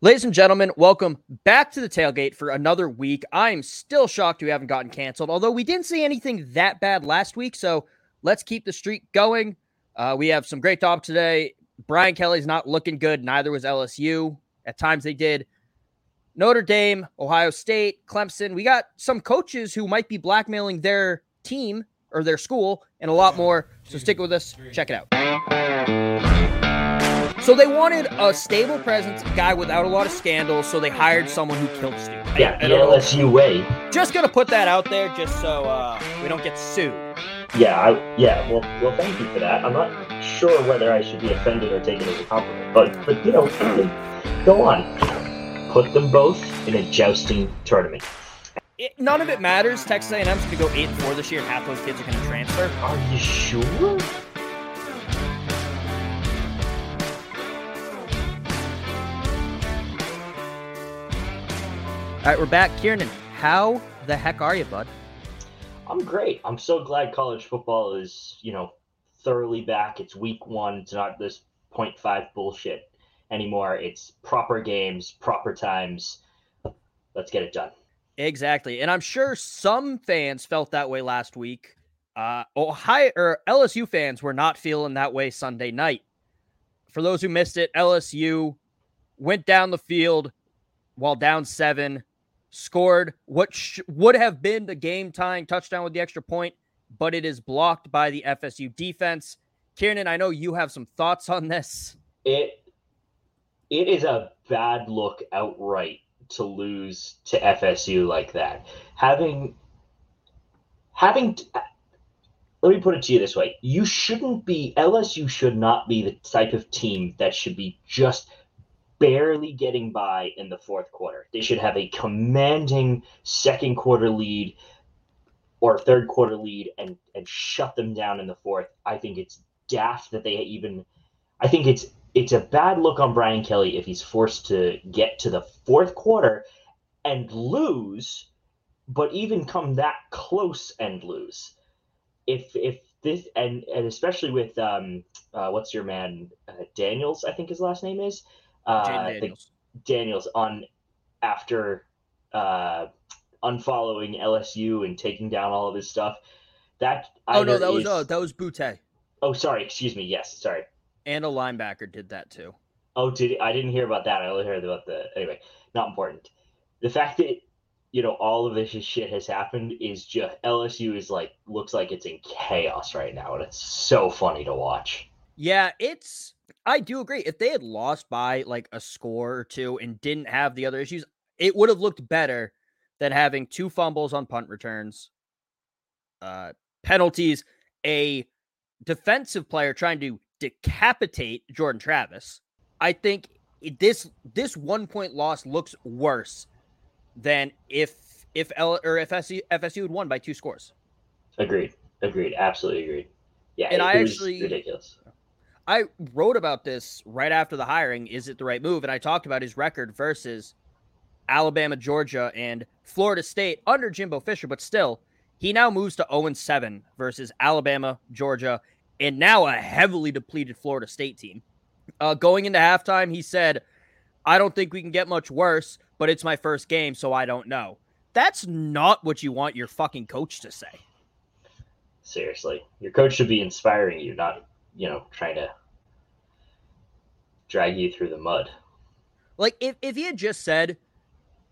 Ladies and gentlemen, welcome back to the tailgate for another week. I'm still shocked we haven't gotten canceled, although we didn't see anything that bad last week. So let's keep the streak going. Uh, we have some great topics today. Brian Kelly's not looking good. Neither was LSU. At times they did. Notre Dame, Ohio State, Clemson. We got some coaches who might be blackmailing their team or their school and a lot more. So stick with us. Check it out. So they wanted a stable presence, a guy without a lot of scandals. So they hired someone who killed Stu. Yeah, the LSU way. Just gonna put that out there, just so uh, we don't get sued. Yeah, I, yeah. Well, well, thank you for that. I'm not sure whether I should be offended or taken as a compliment, but but you know, go on. Put them both in a jousting tournament. It, none of it matters. Texas A&M's going to go eight and four this year, and half those kids are going to transfer. Are you sure? All right, we're back. Kieran, how the heck are you, bud? I'm great. I'm so glad college football is, you know, thoroughly back. It's week one. It's not this 0.5 bullshit anymore. It's proper games, proper times. Let's get it done. Exactly. And I'm sure some fans felt that way last week. Uh, Ohio or LSU fans were not feeling that way Sunday night. For those who missed it, LSU went down the field while down seven, scored what sh- would have been the game tying touchdown with the extra point, but it is blocked by the FSU defense. Kieran, I know you have some thoughts on this. It it is a bad look outright to lose to FSU like that. Having having let me put it to you this way. You shouldn't be LSU should not be the type of team that should be just barely getting by in the fourth quarter. They should have a commanding second quarter lead or third quarter lead and and shut them down in the fourth. I think it's daft that they even I think it's it's a bad look on Brian Kelly if he's forced to get to the fourth quarter and lose, but even come that close and lose. If if this and and especially with um uh, what's your man uh, Daniels I think his last name is uh, Daniels. Daniels on after uh, unfollowing LSU and taking down all of his stuff. That oh no, that is... was uh, that was Boutte. Oh, sorry, excuse me. Yes, sorry. And a linebacker did that too. Oh, did I didn't hear about that. I only heard about the anyway. Not important. The fact that you know all of this shit has happened is just LSU is like looks like it's in chaos right now, and it's so funny to watch. Yeah, it's I do agree. If they had lost by like a score or two and didn't have the other issues, it would have looked better than having two fumbles on punt returns, uh, penalties, a defensive player trying to decapitate Jordan Travis. I think this this one point loss looks worse than if if L or if FSU, FSU had won by two scores. Agreed. Agreed. Absolutely agreed. Yeah, and I actually ridiculous. I wrote about this right after the hiring. Is it the right move? And I talked about his record versus Alabama, Georgia, and Florida State under Jimbo Fisher, but still, he now moves to 0 7 versus Alabama, Georgia, and now a heavily depleted Florida State team. Uh, going into halftime, he said, I don't think we can get much worse, but it's my first game, so I don't know. That's not what you want your fucking coach to say. Seriously. Your coach should be inspiring you, not, you know, trying to drag you through the mud. Like, if, if he had just said,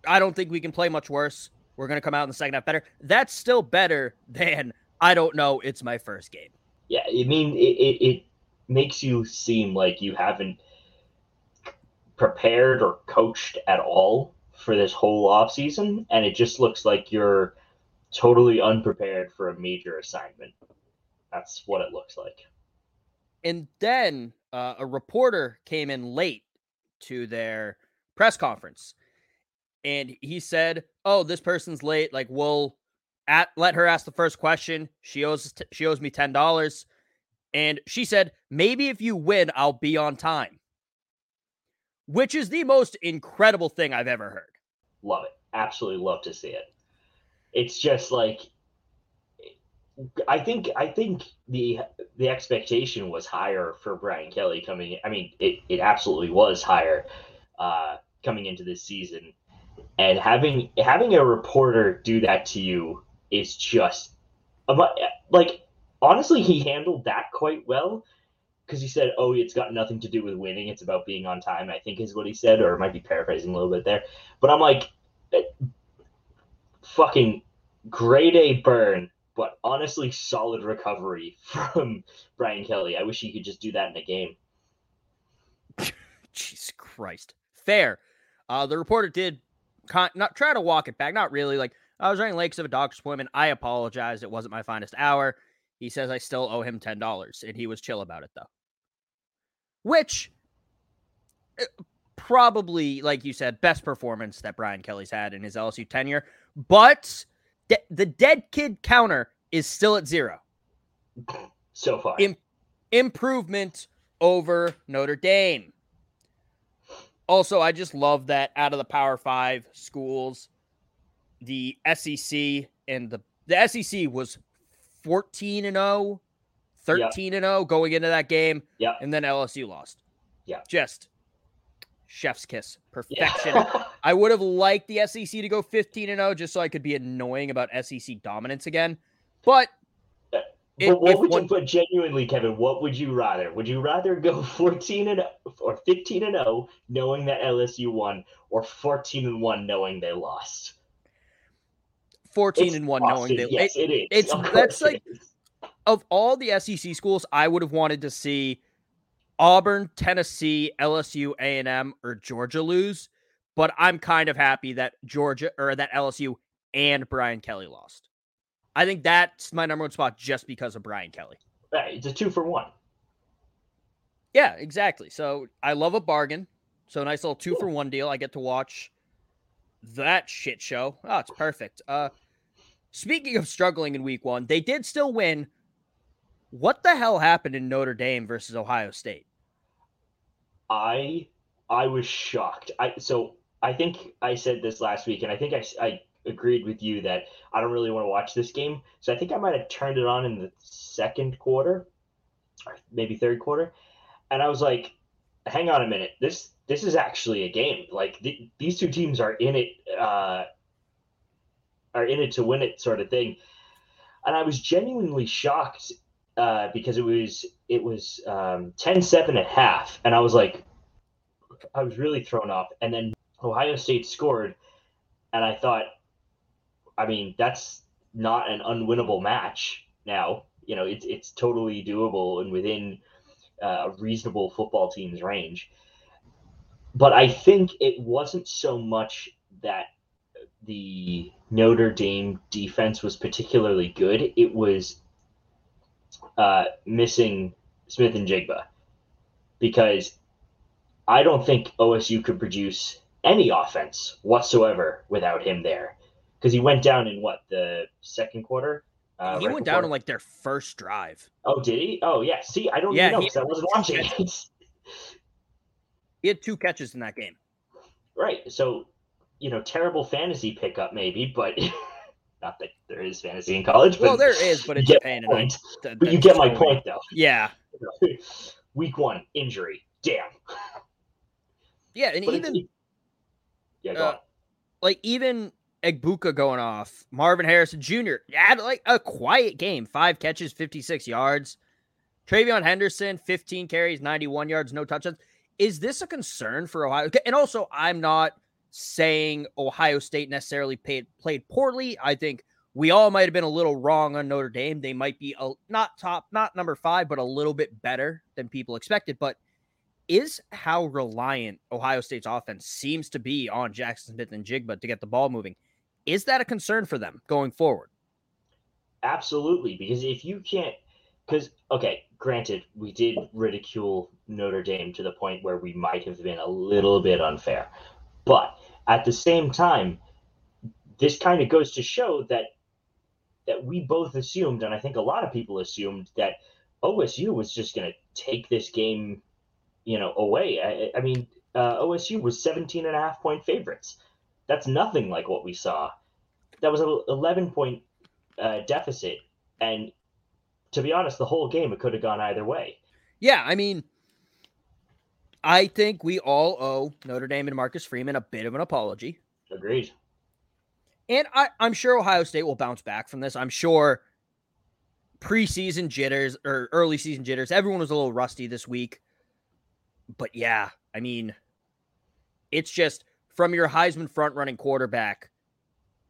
I don't think we can play much worse, we're going to come out in the second half better, that's still better than, I don't know, it's my first game. Yeah, I mean, it, it, it makes you seem like you haven't prepared or coached at all for this whole off season, and it just looks like you're totally unprepared for a major assignment. That's what it looks like. And then uh, a reporter came in late to their press conference, and he said, "Oh, this person's late. Like, we'll at let her ask the first question. She owes she owes me ten dollars." And she said, maybe if you win, I'll be on time, which is the most incredible thing I've ever heard. Love it. Absolutely love to see it. It's just like, I think, I think the, the expectation was higher for Brian Kelly coming in. I mean, it, it absolutely was higher uh, coming into this season. And having, having a reporter do that to you is just like honestly, he handled that quite well because he said, "Oh, it's got nothing to do with winning; it's about being on time." I think is what he said, or it might be paraphrasing a little bit there. But I'm like, eh, fucking grade A burn, but honestly, solid recovery from Brian Kelly. I wish he could just do that in a game. Jesus Christ, fair. Uh, the reporter did con- not try to walk it back. Not really. Like I was running lakes of a doctor's appointment. I apologize. It wasn't my finest hour. He says I still owe him $10 and he was chill about it though. Which eh, probably like you said best performance that Brian Kelly's had in his LSU tenure, but de- the dead kid counter is still at 0. So far. Im- improvement over Notre Dame. Also, I just love that out of the Power 5 schools the SEC and the the SEC was 14 and 0, 13 and 0 going into that game. Yeah. And then LSU lost. Yeah. Just chef's kiss. Perfection. Yeah. I would have liked the SEC to go 15 and 0 just so I could be annoying about SEC dominance again. But but what would one... you put genuinely, Kevin? What would you rather? Would you rather go 14 and oh, or 15 and 0 knowing that LSU won or 14 and 1 knowing they lost? 14 and 1 knowing that yes, it, it is. It's that's like of all the SEC schools, I would have wanted to see Auburn, Tennessee, LSU, A&M, or Georgia lose, but I'm kind of happy that Georgia or that LSU and Brian Kelly lost. I think that's my number one spot just because of Brian Kelly. It's a two for one. Yeah, exactly. So I love a bargain. So nice little two for one deal. I get to watch that shit show. Oh, it's perfect. Uh Speaking of struggling in week one, they did still win. What the hell happened in Notre Dame versus Ohio State? I I was shocked. I so I think I said this last week, and I think I, I agreed with you that I don't really want to watch this game. So I think I might have turned it on in the second quarter, or maybe third quarter, and I was like, "Hang on a minute this this is actually a game. Like th- these two teams are in it uh, are in it to win it sort of thing. And I was genuinely shocked uh, because it was it was um, 10-7 at half, and I was like, I was really thrown off. And then Ohio State scored, and I thought, I mean, that's not an unwinnable match now. You know, it's it's totally doable and within uh, a reasonable football team's range. But I think it wasn't so much that the Notre Dame defense was particularly good. It was uh, missing Smith-Njigba because I don't think OSU could produce any offense whatsoever without him there because he went down in what the second quarter Uh, he right went down before- on like their first drive. Oh, did he? Oh, yeah. See, I don't Yeah, know he- 'cause I wasn't watching it. He had two catches in that game. right. So, you know, terrible fantasy pickup maybe, but not that there is fantasy in college. But Well, there is, but it's a pain in point. that- But you get my point, though. Yeah, Week one injury. Damn. yeah, and But even yeah, go uh, on. like even Egbuka going off, Marvin Harrison Jr. had like a quiet game, five catches, fifty six yards. TreVeyon Henderson, fifteen carries, ninety one yards, no touchdowns. Is this a concern for Ohio? And also, I'm not saying Ohio State necessarily played played poorly. I think we all might have been a little wrong on Notre Dame. They might be a, not top, not number five, but a little bit better than people expected. But is how reliant Ohio State's offense seems to be on Jaxon Smith-Njigba to get the ball moving. Is that a concern for them going forward? Absolutely, because if you can't, because okay, granted, we did ridicule Notre Dame to the point where we might have been a little bit unfair, but at the same time, this kind of goes to show that that we both assumed, and I think a lot of people assumed that OSU was just going to take this game, you know, away. I, I mean, uh, OSU was 17 and a half point favorites. That's nothing like what we saw. That was an 11 point uh, deficit, and to be honest, the whole game it could have gone either way. Yeah, I mean, I think we all owe Notre Dame and Marcus Freeman a bit of an apology. Agreed. And I, I'm sure Ohio State will bounce back from this. I'm sure preseason jitters or early season jitters, everyone was a little rusty this week. But yeah, I mean, it's just from your Heisman front running quarterback,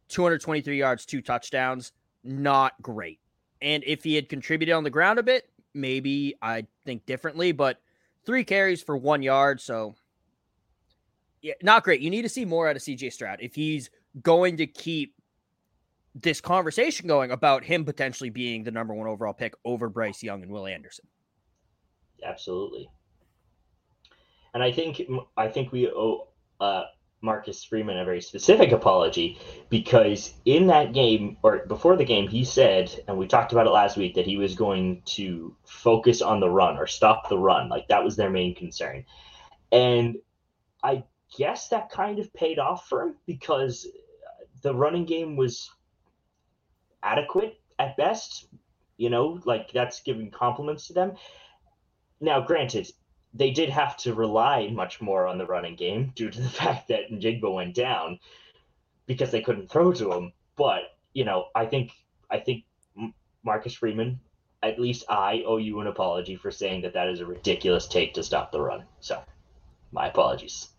223 yards, two touchdowns, not great. And if he had contributed on the ground a bit, maybe I'd think differently. But three carries for one yard, so yeah, not great. You need to see more out of CJ Stroud if he's going to keep this conversation going about him potentially being the number one overall pick over Bryce Young and Will Anderson. Absolutely. And I think I think we owe uh, Marcus Freeman a very specific apology because in that game or before the game, he said, and we talked about it last week, that he was going to focus on the run or stop the run. Like that was their main concern. And I guess that kind of paid off for him because the running game was adequate at best. You know, like that's giving compliments to them. Now, granted, they did have to rely much more on the running game due to the fact that Njigba went down because they couldn't throw to him. But you know, I think I think Marcus Freeman, at least I owe you an apology for saying that that is a ridiculous take to stop the run. So, my apologies.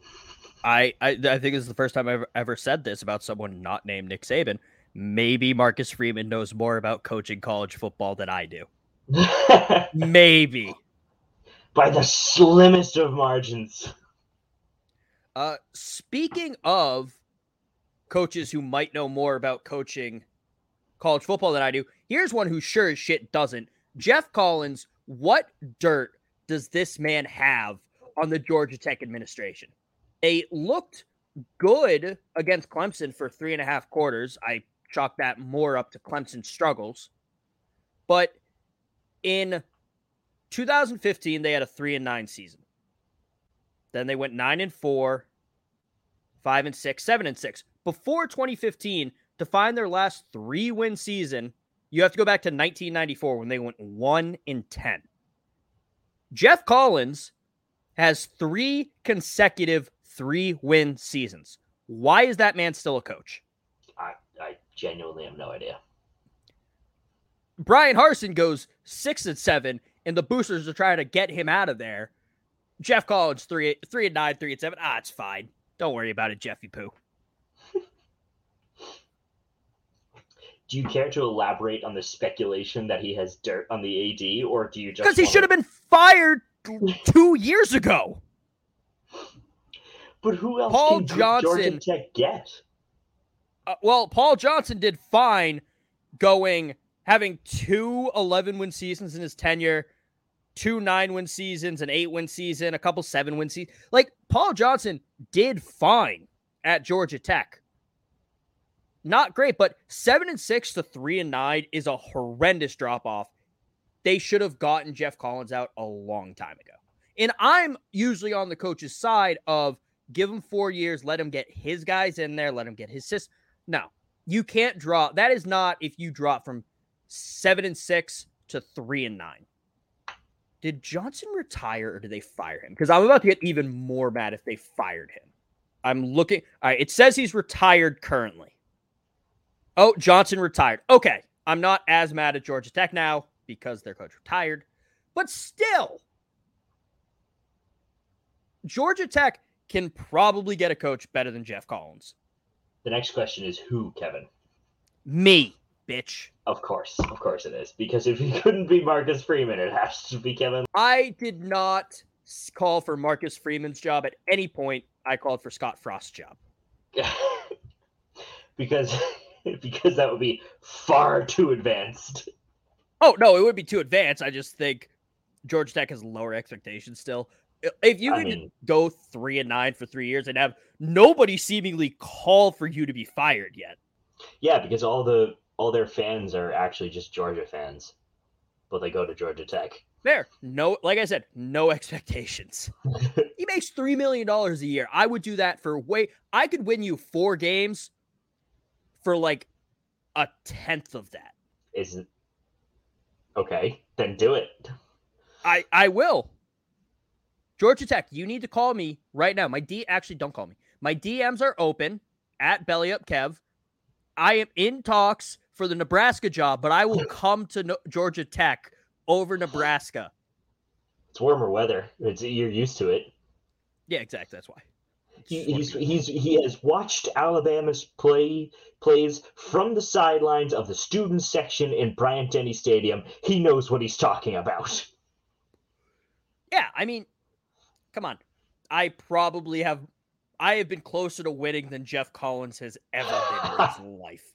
I, I I think this is the first time I've ever, ever said this about someone not named Nick Saban. Maybe Marcus Freeman knows more about coaching college football than I do. Maybe. By the slimmest of margins. Uh, speaking of coaches who might know more about coaching college football than I do, here's one who sure as shit doesn't. Geoff Collins, what dirt does this man have on the Georgia Tech administration? They looked good against Clemson for three and a half quarters. I chalk that more up to Clemson's struggles. But in 2015, they had a three and nine season. Then they went nine and four, five and six, seven and six. Before 2015, to find their last three win season, you have to go back to 1994 when they went one in 10. Geoff Collins has three consecutive three win seasons. Why is that man still a coach? I, I genuinely have no idea. Bryan Harsin goes six and seven, and the boosters are trying to get him out of there. Geoff Collins three three and nine, three and seven. Ah, it's fine. Don't worry about it, Jeffy Poo. Do you care to elaborate on the speculation that he has dirt on the AD, or do you just Because he should have been fired two years ago. But who else Paul can Georgia Tech get? Uh, well, Paul Johnson did fine going having two 11 win seasons in his tenure, two nine win seasons, an eight win season, a couple seven win seasons. Like Paul Johnson did fine at Georgia Tech. not great, but seven and six to three and nine is a horrendous drop off. They should have gotten Geoff Collins out a long time ago. And I'm usually on the coach's side of give him four years, let him get his guys in there, let him get his system. No, you can't drop. That is not if you drop from seven and six to three and nine. Did Johnson retire or did they fire him? Because I'm about to get even more mad if they fired him. I'm looking. All right, it says he's retired currently. Oh, Johnson retired. Okay, I'm not as mad at Georgia Tech now because their coach retired, but still, Georgia Tech can probably get a coach better than Geoff Collins. The next question is who, Kevin? Me, bitch. Of course, of course it is. Because if he couldn't be Marcus Freeman, it has to be Kevin. I did not call for Marcus Freeman's job at any point. I called for Scott Frost's job. because because that would be far too advanced. Oh no, it would be too advanced. I just think Georgia Tech has lower expectations still. If you I can mean, go three and nine for three years and have nobody seemingly call for you to be fired yet. Yeah, because all the all their fans are actually just Georgia fans, but they go to Georgia Tech. There, no, like I said, no expectations. he makes three million dollars a year. I would do that for way. I could win you four games for like a tenth of that. Is it okay? Then do it. I I will. Georgia Tech, you need to call me right now. My D actually don't call me. My DMs are open at Belly Up Kev. I am in talks for the Nebraska job, but I will come to no- Georgia Tech over Nebraska. It's warmer weather. It's you're used to it. Yeah, exactly. That's why. He, he's he's he has watched Alabama's play plays from the sidelines of the student section in Bryant Denny Stadium. He knows what he's talking about. Yeah, I mean, come on. I probably have I have been closer to winning than Geoff Collins has ever been in his life.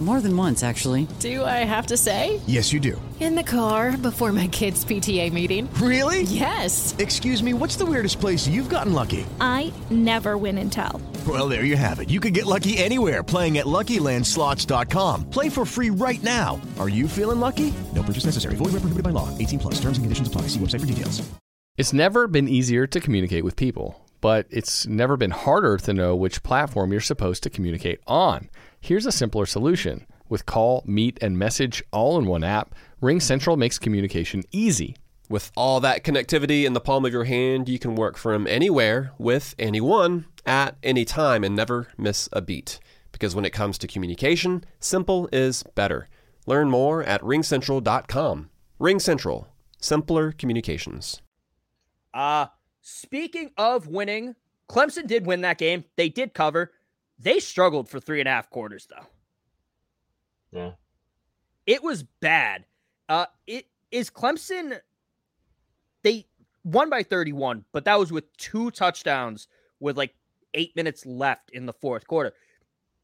More than once, actually. Do I have to say? Yes, you do. In the car before my kids' PTA meeting. Really? Yes. Excuse me, what's the weirdest place you've gotten lucky? I never win and tell. Well, there you have it. You can get lucky anywhere playing at LuckyLandSlots.com. Play for free right now. Are you feeling lucky? No purchase necessary. Void where prohibited by law. 18 plus. Terms and conditions apply. See website for details. It's never been easier to communicate with people, but it's never been harder to know which platform you're supposed to communicate on. Here's a simpler solution. With call, meet, and message all in one app, RingCentral makes communication easy. With all that connectivity in the palm of your hand, you can work from anywhere with anyone at any time and never miss a beat. Because when it comes to communication, simple is better. Learn more at ringcentral.com. RingCentral, simpler communications. Uh, speaking of winning, Clemson did win that game. They did cover. They struggled for three and a half quarters, though. Yeah. It was bad. Uh, it is Clemson. They won by 31, but that was with two touchdowns with like eight minutes left in the fourth quarter.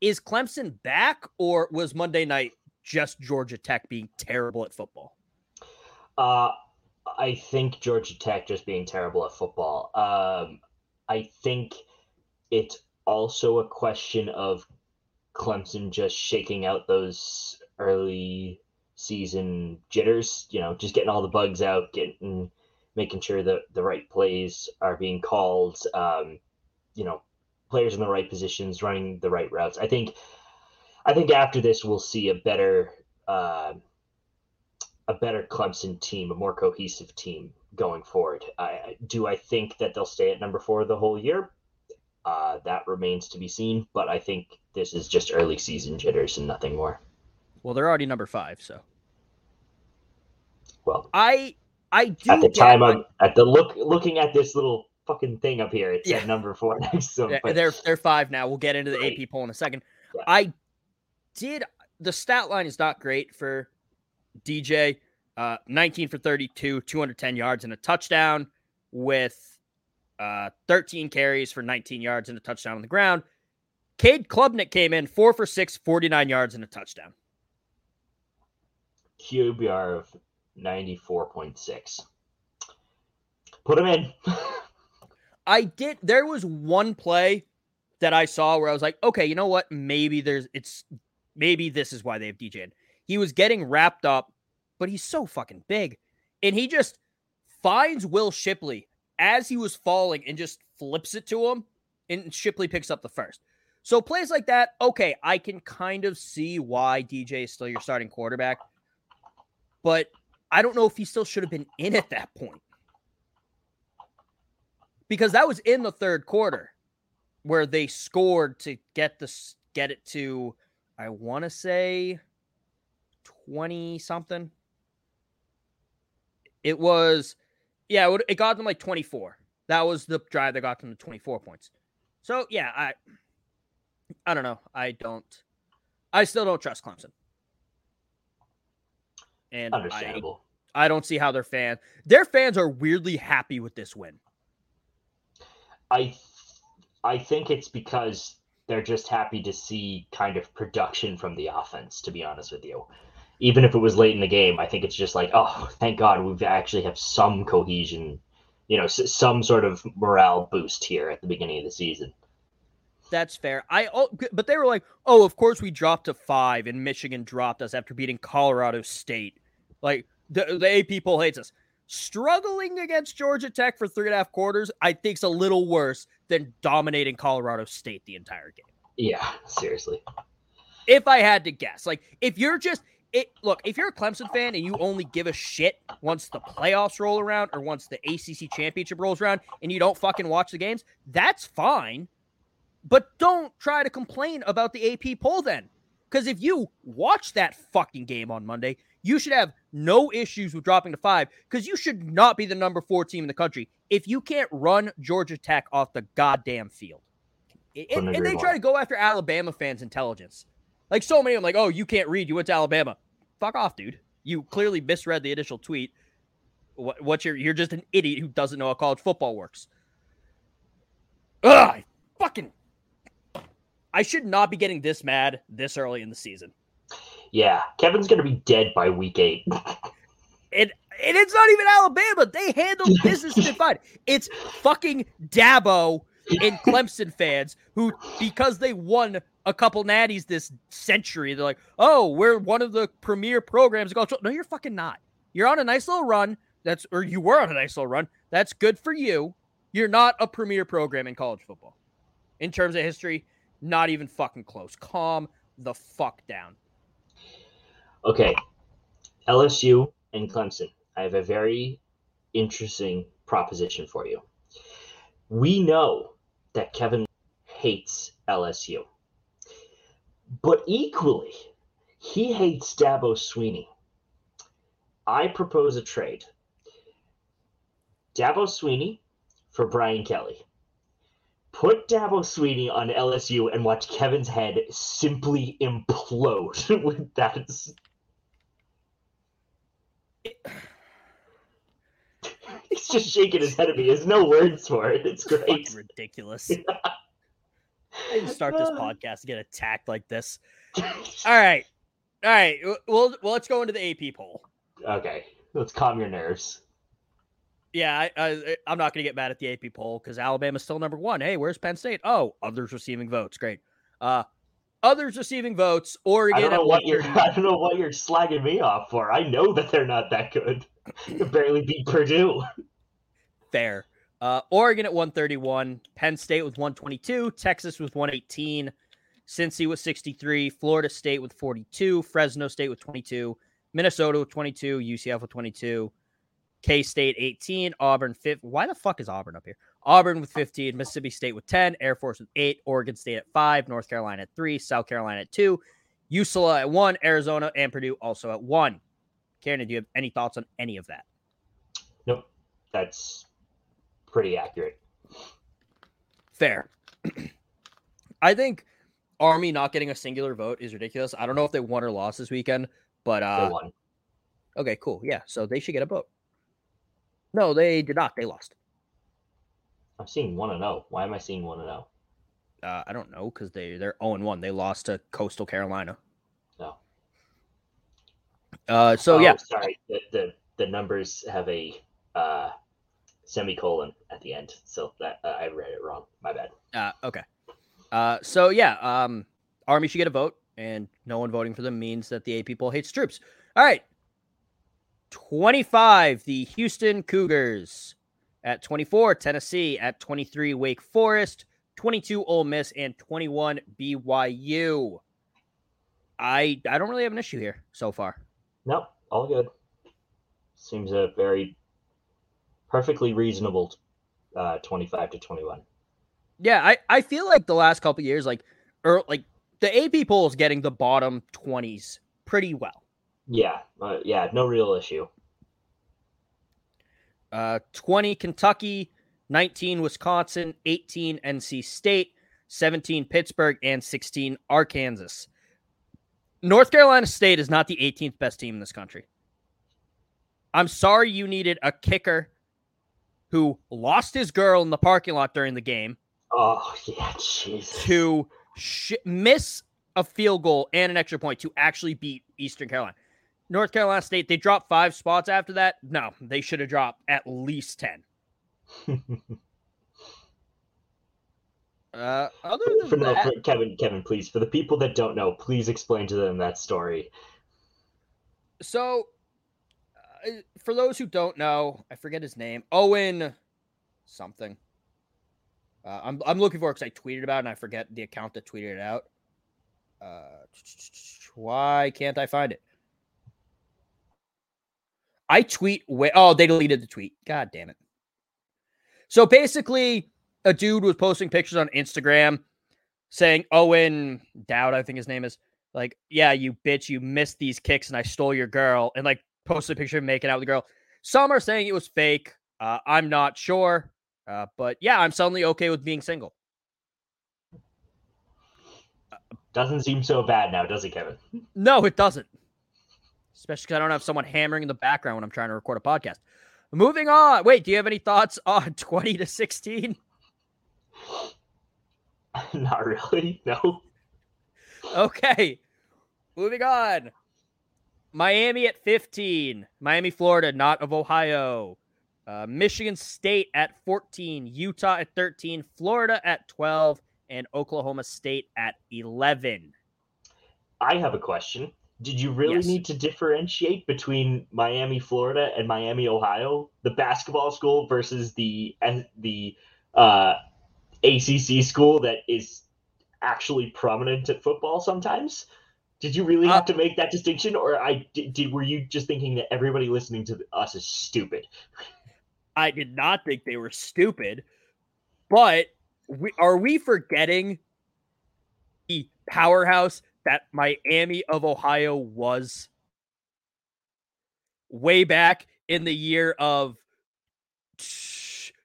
Is Clemson back, or was Monday night just Georgia Tech being terrible at football? Uh, I think Georgia Tech just being terrible at football. Um, I think it's also a question of Clemson just shaking out those early season jitters, you know, just getting all the bugs out, getting making sure that the right plays are being called, um, you know, players in the right positions, running the right routes. I think I think after this we'll see a better uh, a better Clemson team, a more cohesive team going forward. I, do I think that they'll stay at number four the whole year? Uh, that remains to be seen, but I think this is just early season jitters and nothing more. Well, they're already number five, so. Well, I I do at the time I'm at the look looking at this little fucking thing up here. It said yeah. number four next them. Yeah, they're they're five now. We'll get into the right. AP poll in a second. Yeah. I did the stat line is not great for DJ. Uh, 19 for 32, 210 yards and a touchdown with uh, 13 carries for 19 yards and a touchdown on the ground. Cade Klubnik came in four for six, 49 yards and a touchdown. QBR of 94.6. Put him in. I did. There was one play that I saw where I was like, okay, you know what? Maybe there's it's maybe this is why they have DJ. He was getting wrapped up, but he's so fucking big, and he just finds Will Shipley as he was falling and just flips it to him, and Shipley picks up the first. So plays like that, okay, I can kind of see why DJ is still your starting quarterback, but I don't know if he still should have been in at that point because that was in the third quarter where they scored to get this get it to I want to say 20 something. It was yeah, it, it got them like 24. That was the drive that got them to 24 points. So, yeah, I I don't know. I don't I still don't trust Clemson. And understandable. I, I don't see how their fans their fans are weirdly happy with this win. I I think it's because they're just happy to see kind of production from the offense, to be honest with you. Even if it was late in the game, I think it's just like, oh, thank God we actually have some cohesion, you know, some sort of morale boost here at the beginning of the season. That's fair. I oh, but they were like, oh, of course we dropped to five, and Michigan dropped us after beating Colorado State. Like the, the AP poll hates us struggling against Georgia Tech for three and a half quarters, I think's a little worse than dominating Colorado State the entire game. Yeah, seriously. If I had to guess, like if you're just it, look, if you're a Clemson fan and you only give a shit once the playoffs roll around or once the ACC championship rolls around and you don't fucking watch the games, that's fine. But don't try to complain about the AP poll then. Because if you watch that fucking game on Monday, you should have no issues with dropping to five because you should not be the number four team in the country if you can't run Georgia Tech off the goddamn field. And, and they try to go after Alabama fans' intelligence. Like so many of them, like, oh, you can't read. You went to Alabama. Fuck off, dude. You clearly misread the initial tweet. What, what's your? You're just an idiot who doesn't know how college football works. Ugh, fucking. I should not be getting this mad this early in the season. Yeah, Kevin's gonna be dead by week eight. and and it's not even Alabama. They handled business fine. It's fucking Dabo and Clemson fans who, because they won a couple natties this century, they're like, oh, we're one of the premier programs. No, you're fucking not. You're on a nice little run. That's or you were on a nice little run. That's good for you. You're not a premier program in college football. In terms of history, not even fucking close. Calm the fuck down. Okay, LSU and Clemson. I have a very interesting proposition for you. We know that Kevin hates LSU, but equally, he hates Dabo Swinney. I propose a trade. Dabo Swinney for Brian Kelly. Put Dabo Swinney on LSU and watch Kevin's head simply implode with that He's just shaking his head at me. There's no words for it. It's great. ridiculous. I didn't start this podcast to get attacked like this. All right. All right. Well, well, let's go into the AP poll. Okay. Let's calm your nerves. Yeah, I, I, I'm not going to get mad at the AP poll because Alabama's still number one. Hey, where's Penn State? Oh, others receiving votes. Great. Uh, Others receiving votes. Oregon. I don't know what you're. I don't know what you're slagging me off for. I know that they're not that good. barely beat Purdue. Fair. Uh, Oregon at 131, Penn State with 122, Texas with 118, Cincy with 63, Florida State with 42, Fresno State with 22, Minnesota with 22, UCF with 22, K State 18, Auburn 5. Why the fuck is Auburn up here? Auburn with 15, Mississippi State with 10, Air Force with 8, Oregon State at 5, North Carolina at 3, South Carolina at 2, UCLA at 1, Arizona and Purdue also at 1. Kieran, do you have any thoughts on any of that? Nope. That's pretty accurate. Fair. I think Army not getting a singular vote is ridiculous. I don't know if they won or lost this weekend, but uh they won. Okay, cool. Yeah, so they should get a vote. No, they did not. They lost. I'm seeing one and zero. Oh. Why am I seeing one and zero? Oh? Uh, I don't know because they they're zero and one. They lost to Coastal Carolina. No. Uh, so Oh, yeah, sorry. The, the the numbers have a uh, semicolon at the end, so that uh, I read it wrong. My bad. Uh, okay. Uh, so yeah, um, Army should get a vote, and no one voting for them means that the AP poll hates troops. All right. 25, the Houston Cougars. At 24, Tennessee. At 23, Wake Forest. 22, Ole Miss. And 21, BYU. I I don't really have an issue here so far. Nope, all good. Seems a very perfectly reasonable uh, 25 to 21. Yeah, I, I feel like the last couple years, like, or like the AP poll is getting the bottom 20s pretty well. Yeah, uh, yeah, no real issue. Uh, 20 Kentucky, 19 Wisconsin, 18 NC State, 17 Pittsburgh, and 16 Arkansas. North Carolina State is not the 18th best team in this country. I'm sorry you needed a kicker who lost his girl in the parking lot during the game Oh yeah, Jesus. to sh- miss a field goal and an extra point to actually beat Eastern Carolina. North Carolina State, they dropped five spots after that. No, they should have dropped at least 10. Uh, other than for, no, that, for Kevin, Kevin, please, for the people that don't know, please explain to them that story. so for those who don't know, I forget his name, Owen something. Uh, I'm I'm looking for it because I tweeted about it and I forget the account that tweeted it out. Uh, why can't I find it? I tweet. Oh, they deleted the tweet. God damn it. So basically, a dude was posting pictures on Instagram saying Owen Dowd, I think his name is, like, yeah, you bitch, you missed these kicks and I stole your girl, and like posted a picture of making out with the girl. Some are saying it was fake. Uh, I'm not sure. Uh, but yeah, I'm suddenly okay with being single. Doesn't seem so bad now, does it, Kevin? No, it doesn't. Especially because I don't have someone hammering in the background when I'm trying to record a podcast. Moving on. Wait, do you have any thoughts on 20 to 16? Not really. No. Okay. Moving on. Miami at 15. Miami, Florida, not of Ohio. Uh, Michigan State at 14. Utah at 13. Florida at 12. And Oklahoma State at 11. I have a question. Did you really Yes. need to differentiate between Miami, Florida, and Miami, Ohio, the basketball school versus the the uh, ACC school that is actually prominent at football sometimes? Did you really have uh, to make that distinction, or I did, did? Were you just thinking that everybody listening to us is stupid? I did not think they were stupid, but we, are we forgetting the powerhouse that Miami of Ohio was way back in the year of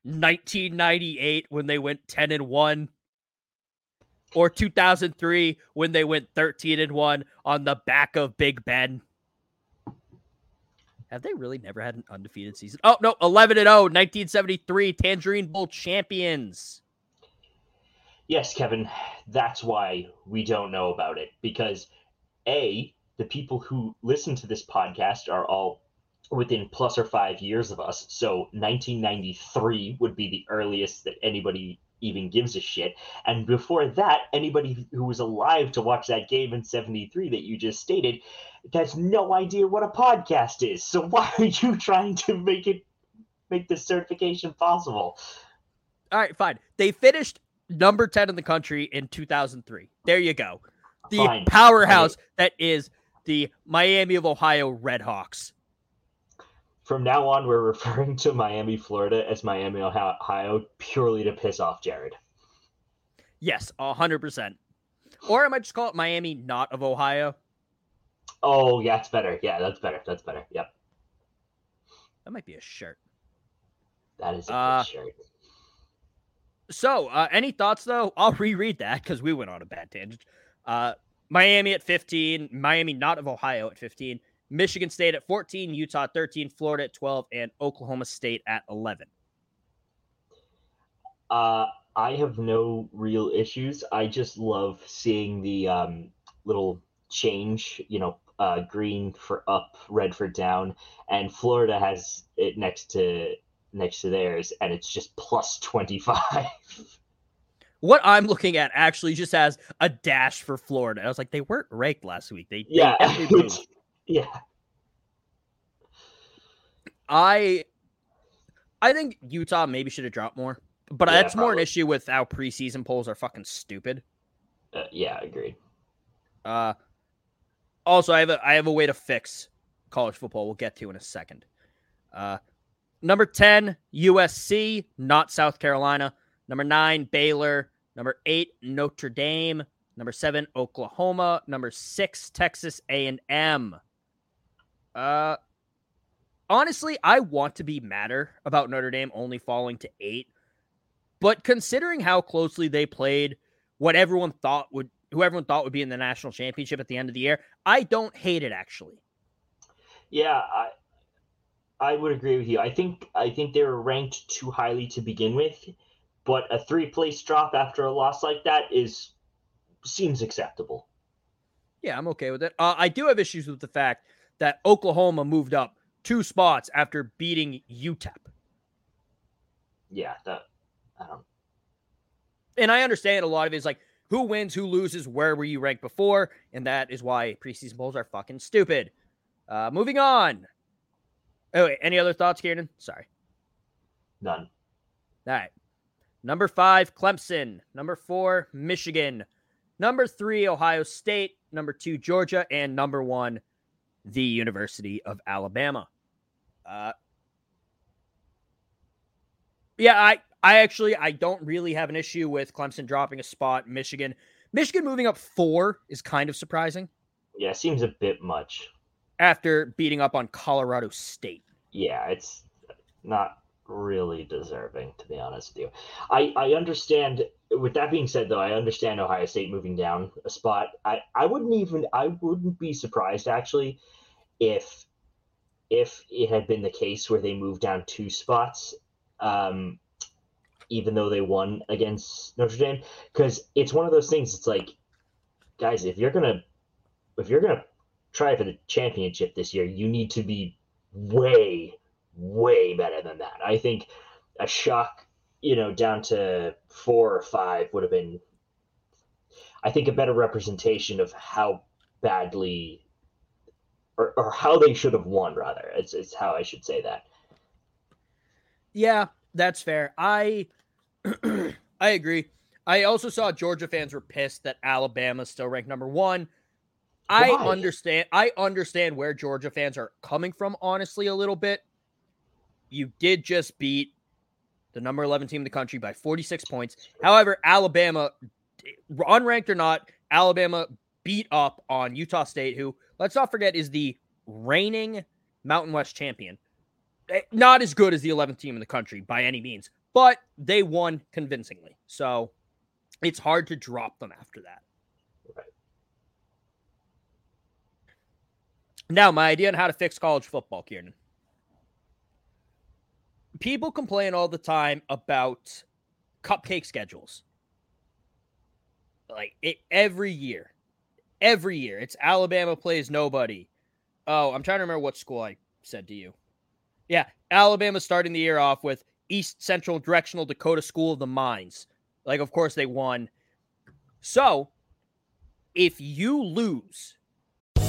1998 when they went 10 and 1 or 2003 when they went 13 and 1 on the back of Big Ben? Have they really never had an undefeated season? Oh, no, 11 and 0, 1973 Tangerine Bowl champions. Yes, Kevin, that's why we don't know about it because A, the people who listen to this podcast are all within plus or five years of us. So 1993 would be the earliest that anybody even gives a shit. And before that, anybody who was alive to watch that game in 73 that you just stated has no idea what a podcast is. So why are you trying to make it make this certification possible? All right, fine. They finished number 10 in the country in 2003. There you go. The Fine. powerhouse that is the Miami of Ohio Redhawks. From now on, we're referring to Miami, Florida as Miami, Ohio, purely to piss off Jared. Yes, 100%. Or I might just call it Miami not of Ohio. Oh, yeah, that's better. Yeah, that's better. That's better. Yep, That might be a shirt. that is a Uh, shirt. So, uh, any thoughts though? I'll reread that because we went on a bad tangent. Uh, Miami at 15, Miami not of Ohio at 15, Michigan State at 14, Utah 13, Florida at 12, and Oklahoma State at 11. Uh, I have no real issues. I just love seeing the um, little change, you know, uh, green for up, red for down, and Florida has it next to next to theirs, and it's just plus twenty five. What I'm looking at actually just has a dash for Florida. I was like, they weren't ranked last week. They yeah, they. yeah. I I think Utah maybe should have dropped more, but Yeah, that's more an issue with how preseason polls are fucking stupid. Uh, yeah, agreed. Uh, also, I have a I have a way to fix college football. We'll get to in a second. Uh, number ten USC, not South Carolina. Number nine Baylor. Number eight Notre Dame. Number seven Oklahoma. Number six Texas A and M. Uh, honestly, I want to be madder about Notre Dame only falling to eight, but considering how closely they played, what everyone thought would who everyone thought would be in the national championship at the end of the year, I don't hate it actually. Yeah, I I would agree with you. I think I think they were ranked too highly to begin with, but a three place drop after a loss like that is seems acceptable. Yeah, I'm okay with it. Uh, I do have issues with the fact that Oklahoma moved up two spots after beating UTEP. Yeah, that I don't And I understand a lot of it is like who wins, who loses, where were you ranked before, and that is why preseason polls are fucking stupid. Uh, moving on. Oh, wait, any other thoughts, Kieran? Sorry. none. All right. Number five, Clemson. Number four, Michigan. Number three, Ohio State. Number two, Georgia. And number one, the University of Alabama. Uh, yeah, I, I actually I don't really have an issue with Clemson dropping a spot. Michigan, Michigan moving up four is kind of surprising Yeah, seems a bit much. after beating up on Colorado State. Yeah, it's not really deserving to be honest with you. I I understand with that being said though, I understand Ohio State moving down a spot. I I wouldn't even I wouldn't be surprised actually if if it had been the case where they moved down two spots um even though they won against Notre Dame cuz it's one of those things it's like guys, if you're to if you're to try for the championship this year, you need to be way, way better than that. I think a shock, you know, down to four or five would have been, I think, a better representation of how badly or, or how they should have won, rather. It's, it's how I should say that. Yeah, that's fair. I I agree. I also saw Georgia fans were pissed that Alabama still ranked number one. I Why? understand. I understand where Georgia fans are coming from. Honestly, a little bit. You did just beat the number eleven team in the country by forty six points. However, Alabama, unranked or not, Alabama beat up on Utah State, who let's not forget is the reigning Mountain West champion. Eh, Not as good as the 11th team in the country by any means, but they won convincingly. So it's hard to drop them after that. Now, my idea on how to fix college football, Kieran. People complain all the time about cupcake schedules. Like it every year. Every year. It's Alabama plays nobody. Oh, I'm trying to remember what school I said to you. Yeah, Alabama starting the year off with East Central Directional Dakota School of the Mines. Like, of course, they won. So, if you lose,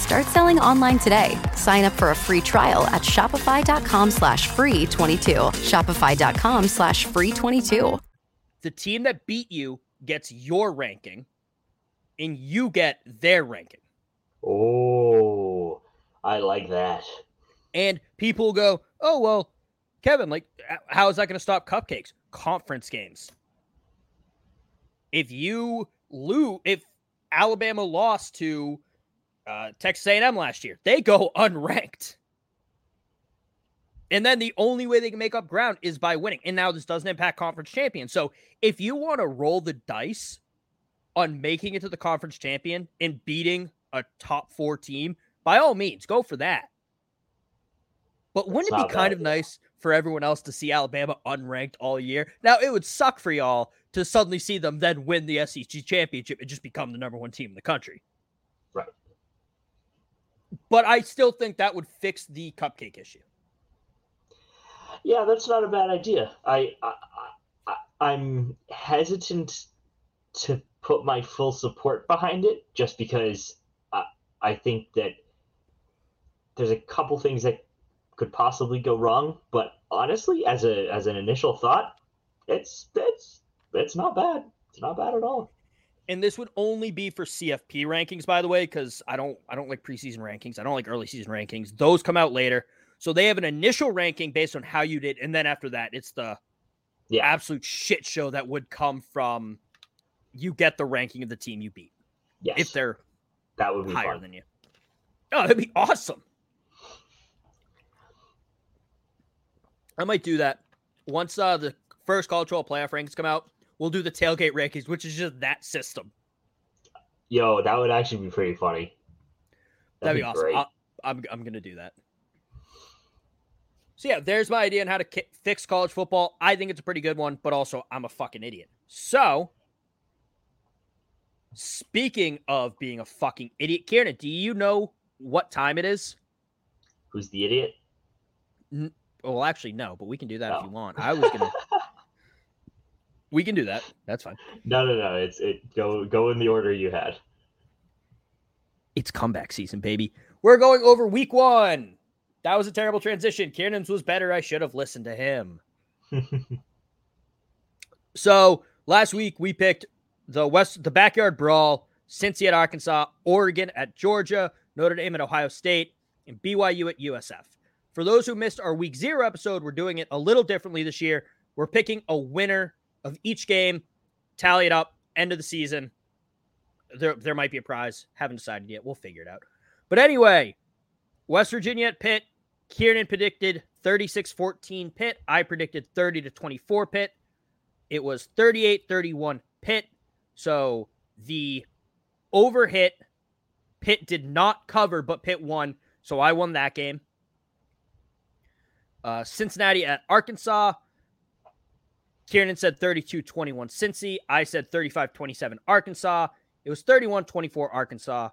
Start selling online today. Sign up for a free trial at shopify.com slash free 22. Shopify.com slash free 22. The team that beat you gets your ranking, and you get their ranking. Oh, I like that. And people go, oh, well, Kevin, like, how is that going to stop cupcakes? Conference games. If you lose, if Alabama lost to uh, Texas A&M last year, they go unranked. And then the only way they can make up ground is by winning. And now this doesn't impact conference champions. So if you want to roll the dice on making it to the conference champion and beating a top four team, by all means, go for that. But wouldn't it be kind of nice for everyone else to see Alabama unranked all year? Now, it would suck for y'all to suddenly see them then win the SEC championship and just become the number one team in the country. Right. But I still think that would fix the cupcake issue. Yeah, that's not a bad idea. I, I, I I'm hesitant to put my full support behind it just because I, I think that there's a couple things that could possibly go wrong. But honestly, as a as an initial thought, it's it's it's not bad. It's not bad at all. And this would only be for CFP rankings, by the way, because I don't I don't like preseason rankings. I don't like early season rankings. Those come out later. So they have an initial ranking based on how you did, and then after that, it's the yeah. absolute shit show that would come from you get the ranking of the team you beat. Yes. If they're that would be higher fun. than you. Oh, that'd be awesome. I might do that once uh, the first college football playoff rankings come out. We'll do the tailgate rankings, which is just that system. Yo, that would actually be pretty funny. That'd, be, awesome. I'll, I'm I'm gonna do that. So yeah, there's my idea on how to ki- fix college football. I think it's a pretty good one, but also I'm a fucking idiot. So, speaking of being a fucking idiot, Kieran, do you know what time it is? Who's the idiot? N- well, actually, no, but we can do that if oh. you want. I was gonna. we can do that. That's fine. No, no, no. It's it. Go go in the order you had. It's comeback season, baby. We're going over week one. That was a terrible transition. Kieran's was better. I should have listened to him. so last week we picked the West, the backyard brawl: Cincy at Arkansas, Oregon at Georgia, Notre Dame at Ohio State, and BYU at USF. For those who missed our week zero episode, we're doing it a little differently this year. We're picking a winner of each game, tally it up, end of the season. There, there might be a prize. Haven't decided yet. We'll figure it out. But anyway, West Virginia at Pitt. Kieran predicted 36 14 Pitt. I predicted 30 to 24 Pitt. It was 38 31 Pitt. So the over hit, Pitt did not cover, but Pitt won. So I won that game. Uh, Cincinnati at Arkansas. Kieran said 32 21 Cincy. I said 35 27 Arkansas. It was 31 24 Arkansas.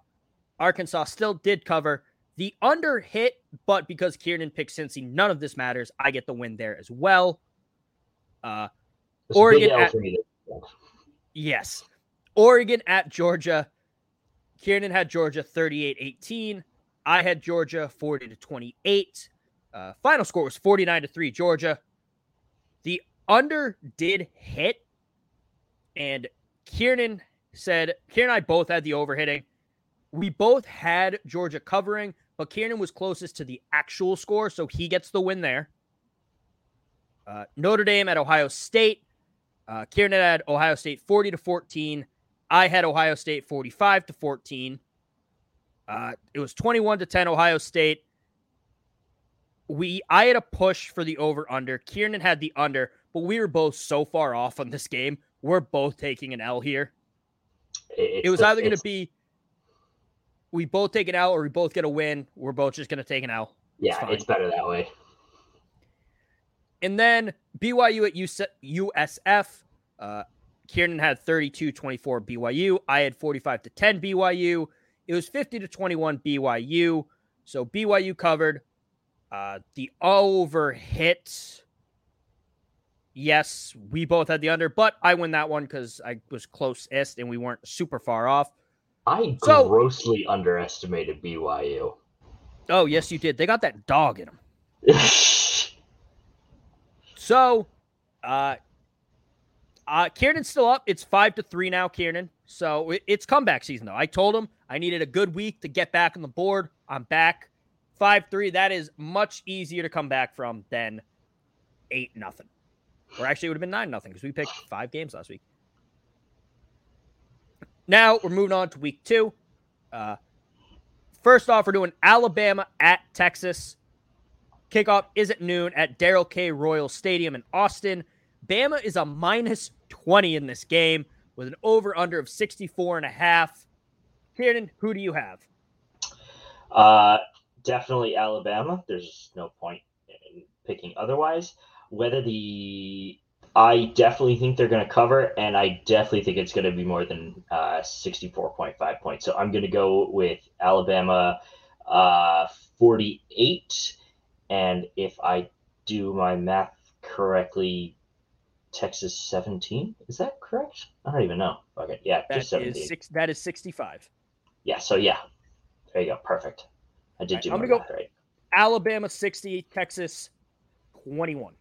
Arkansas still did cover. The under hit, but because Kieran picked Cincy, none of this matters. I get the win there as well. Uh, Oregon at, yes. Oregon at Georgia. Kieran had Georgia 38 18. I had Georgia 40 to 28. Uh, final score was 49 to 3 Georgia. Under did hit, and Kieran said, Kieran and I both had the over hitting. We both had Georgia covering, but Kieran was closest to the actual score, so he gets the win there. Uh, Notre Dame at Ohio State. Uh, Kieran had Ohio State 40 to 14. I had Ohio State 45 to 14. Uh, it was 21 to 10 Ohio State. We I had a push for the over under. Kieran had the under, but we were both so far off on this game. We're both taking an L here. It's it was the- either going to be we both take an L or we both get a win. We're both just going to take an L. Yeah, fine. it's better that way. And then BYU at USF. Uh, Kieran had 32 24 BYU. I had 45 to 10 BYU. It was 50 to 21 BYU. So BYU covered. Uh, the over hit. Yes, we both had the under, but I win that one because I was closest and we weren't super far off. I So- grossly underestimated BYU. Oh, yes, you did. They got that dog in them. So, uh, uh, Kieran's still up. It's five to three now, Kieran. So it- it's comeback season, though. I told him I needed a good week to get back on the board. I'm back. Five three. That is much easier to come back from than eight nothing. Or actually, it would have been nine nothing because we picked five games last week. Now we're moving on to week two. Uh, first off, we're doing Alabama at Texas. Kickoff is at noon at Darrell K. Royal Stadium in Austin. Bama is a minus 20 in this game with an over under of 64 and a half. Kieran, who do you have? Uh, definitely Alabama. There's no point in picking otherwise. Whether the I definitely think they're going to cover, and I definitely think it's going to be more than uh, 64.5 points. So I'm going to go with Alabama uh, 48. And if I do my math correctly, Texas 17. Is that correct? I don't even know. Okay, yeah, That just 17. is six. That is 65. Yeah, so yeah. There you go. Perfect. I did Right, do I'm my gonna go- math right. Alabama 60, Texas 21.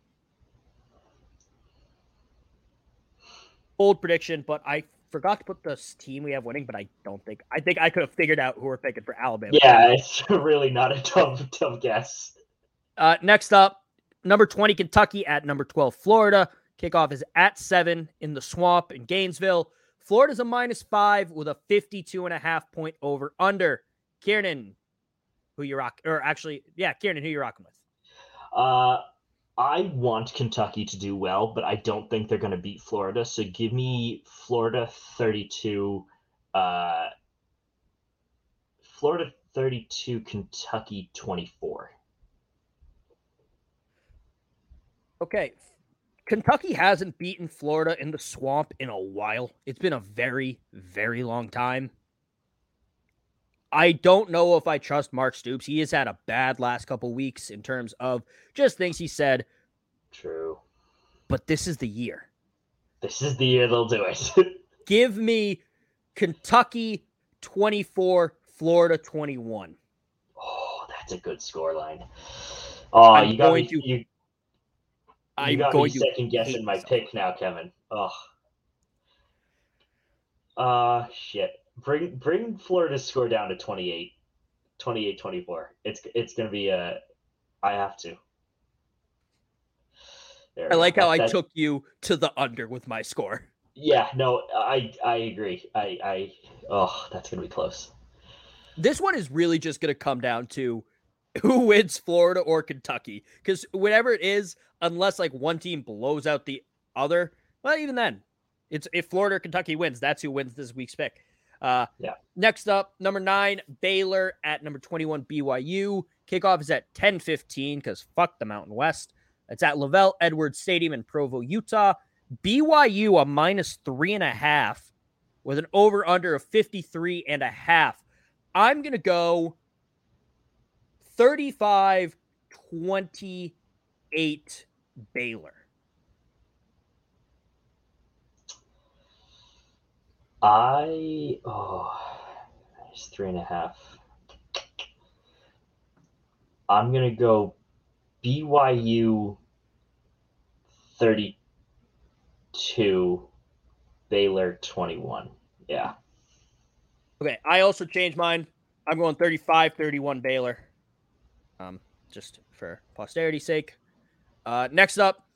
Bold prediction, but I forgot to put the team we have winning, but I don't think I think I could have figured out who we're picking for Alabama. Yeah, it's really not a tough tough guess. Uh, next up, number 20, Kentucky at number 12, Florida. Kickoff is at seven in the swamp in Gainesville. Florida's a minus five with a 52 and a half point over under. Kieran, who you rock, or actually, yeah, Kieran, who you rocking with? Uh I want Kentucky to do well, but I don't think they're going to beat Florida. So give me Florida 32 uh Florida 32 Kentucky 24. Okay. Kentucky hasn't beaten Florida in the swamp in a while. It's been a very, very long time. I don't know if I trust Mark Stoops. He has had a bad last couple weeks in terms of just things he said, True. but this is the year. This is the year they'll do it. Give me Kentucky 24, Florida 21. oh, that's a good score line. Oh, I'm you got going me, to- you, you I'm got going me to second guessing my myself. pick now, Kevin. Oh. Uh shit. Bring bring Florida's score down to 28. 28 24. It's it's going to be a I have to. There I like how That- I took you to the under with my score. Yeah, no, I I agree. I I oh, that's going to be close. This one is really just going to come down to who wins Florida or Kentucky. Because whatever it is, unless like one team blows out the other, well, even then, it's if Florida or Kentucky wins, that's who wins this week's pick. Uh, Yeah. Next up, number nine, Baylor at number 21, BYU. Kickoff is at 10:15 because fuck the Mountain West. It's at LaVell Edwards Stadium in Provo, Utah. BYU a minus three and a half with an over under of 53 and a half. I'm going to go 35 28 Baylor. I oh, it's three and a half. I'm gonna go BYU thirty-two, Baylor twenty-one. Yeah, Okay, I also changed mine. I'm going 35 31 Baylor. Um, just for posterity's sake. Uh, next up,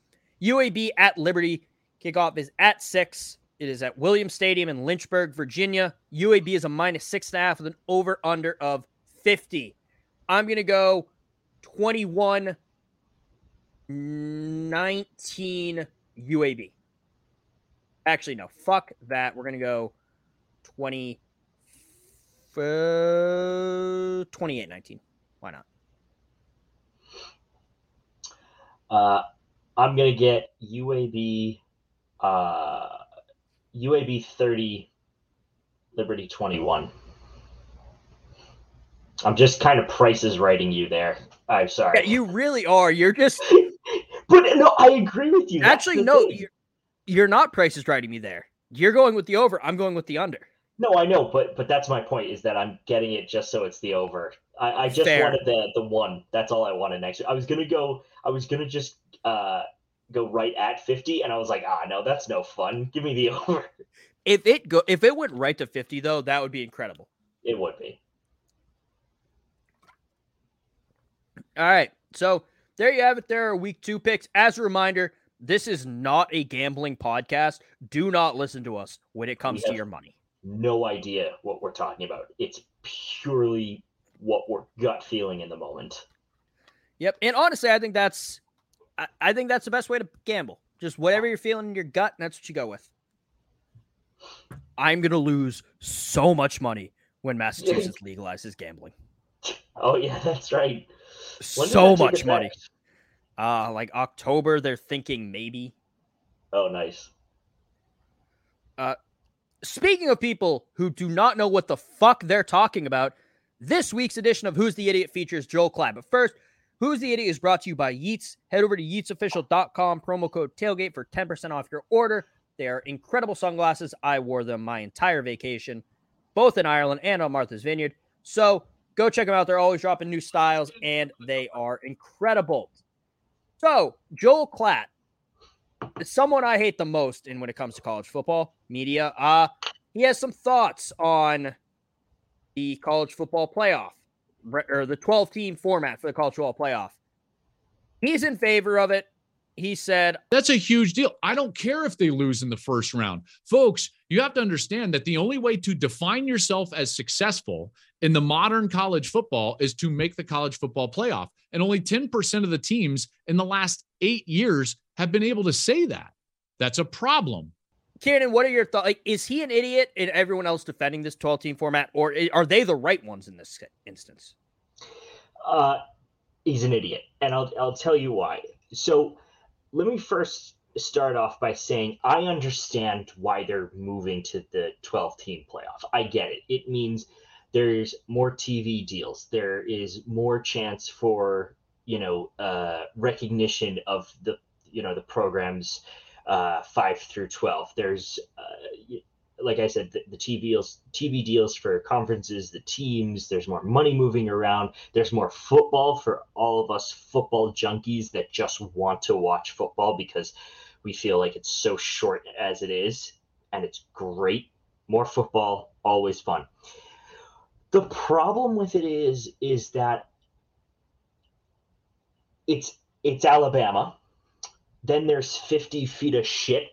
UAB at Liberty. Kickoff is at six. It is at Williams Stadium in Lynchburg, Virginia. UAB is a minus six and a half with an over under of 50. I'm going to go 21 19 UAB. Actually, no, fuck that. We're going to go 20 uh, 28 19. Why not? Uh, I'm gonna get UAB, uh, UAB 30, Liberty 21. I'm just kind of prices writing you there. I'm sorry. Yeah, you really are. You're just. but no, I agree with you. Actually, no, you're, you're not prices writing me there. You're going with the over. I'm going with the under. No, I know, but but that's my point. Is that I'm getting it just so it's the over. I, I just Fair. wanted the the one. That's all I wanted next. I was gonna go. I was gonna just uh go right at 50, and I was like, ah, no, that's no fun. Give me the over. If it go, if it went right to 50 though, that would be incredible. It would be. All right. So there you have it. There are week two picks. As a reminder, this is not a gambling podcast. Do not listen to us when it comes to your money. No idea what we're talking about. It's purely what we're gut feeling in the moment. Yep. And honestly, I think that's I, I think that's the best way to gamble. Just whatever you're feeling in your gut, that's what you go with. I'm gonna lose so much money when Massachusetts legalizes gambling. Oh yeah, that's right. When so that much money. Uh like October, they're thinking maybe. Oh, nice. Uh, speaking of people who do not know what the fuck they're talking about, this week's edition of Who's the Idiot features Joel Klatt. But first, Who's the Idiot is brought to you by Yeats. Head over to yeatsofficial.com, promo code tailgate for 10% off your order. They are incredible sunglasses. I wore them my entire vacation, both in Ireland and on Martha's Vineyard. So go check them out. They're always dropping new styles and they are incredible. So, Joel Klatt, someone I hate the most in when it comes to college football media. Uh he has some thoughts on the college football playoff or the 12 team format for the college football playoff. He's in favor of it. He said, That's a huge deal. I don't care if they lose in the first round. Folks, you have to understand that the only way to define yourself as successful in the modern college football is to make the college football playoff. And only 10% of the teams in the last eight years have been able to say that. That's a problem. Kieran, what are your thoughts? Like, is he an idiot and everyone else defending this 12 team format, or are they the right ones in this instance? Uh, he's an idiot, and I'll I'll tell you why. So, let me first start off by saying I understand why they're moving to the 12 team playoff. I get it. It means there's more TV deals. There is more chance for you know uh, recognition of the you know the programs uh, five through 12. There's uh, like I said, the, the TV deals, TV deals for conferences, the teams. There's more money moving around. There's more football for all of us football junkies that just want to watch football because we feel like it's so short as it is, and it's great. More football, always fun. The problem with it is, is that it's it's Alabama. Then there's 50 feet of shit,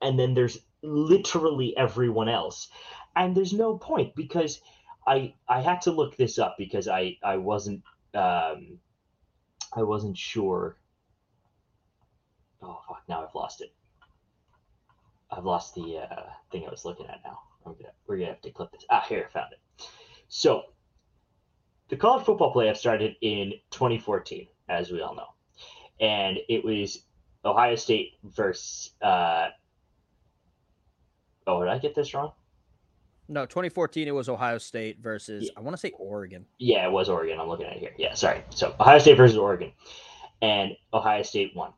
and then there's literally everyone else. And there's no point because I I had to look this up because I I wasn't um I wasn't sure. Oh fuck! Now I've lost it. I've lost the uh, thing I was looking at. Now I'm gonna we're gonna have to clip this. Ah, here I found it. So the college football playoff started in 2014, as we all know, and it was Ohio State versus. Uh, oh, did I get this wrong? No, 2014, it was Ohio State versus, I want to say Oregon. Yeah, it was Oregon. I'm looking at it here. Yeah, sorry. So Ohio State versus Oregon, and Ohio State won.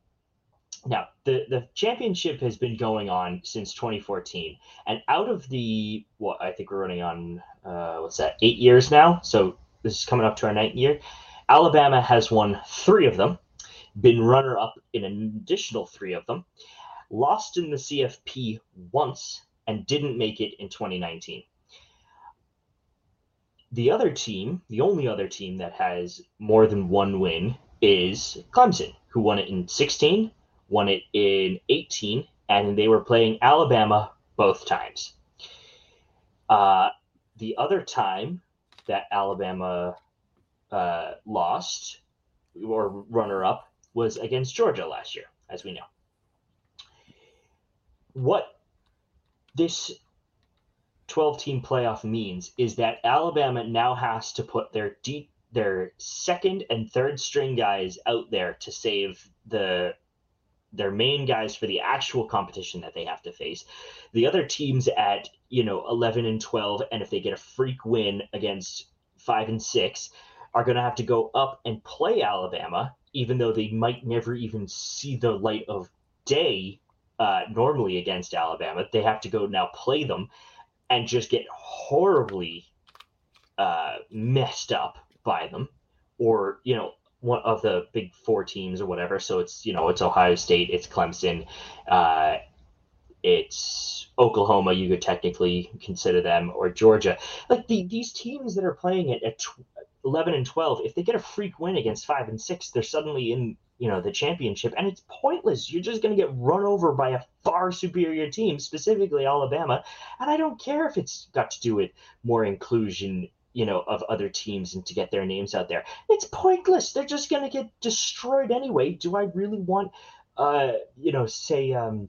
Now the the championship has been going on since 2014, and out of the what I think we're running on uh, what's that eight years now. So this is coming up to our ninth year. Alabama has won three of them, been runner up in an additional three of them, lost in the CFP once, and didn't make it in 2019 the other team, the only other team that has more than one win is Clemson, who won it in 16, won it in 18, and they were playing Alabama both times. Uh, the other time that Alabama uh, lost or runner up was against Georgia last year, as we know. What this 12 team playoff means is that Alabama now has to put their de- their second and third string guys out there to save the their main guys for the actual competition that they have to face. The other teams at, you know, 11 and 12 and if they get a freak win against 5 and 6 are going to have to go up and play Alabama even though they might never even see the light of day uh, normally against Alabama. They have to go now play them and just get horribly uh, messed up by them, or you know, one of the big four teams or whatever. So it's you know, it's Ohio State, it's Clemson, uh, it's Oklahoma. You could technically consider them, or Georgia. Like the, these teams that are playing it at 11 and 12, if they get a freak win against five and six, they're suddenly in you know the championship. And it's pointless. You're just going to get run over by a far superior team specifically alabama. And i don't care if it's got to do with more inclusion you know of other teams and to get their names out there. It's pointless. They're just going to get destroyed anyway. Do i really want uh you know say um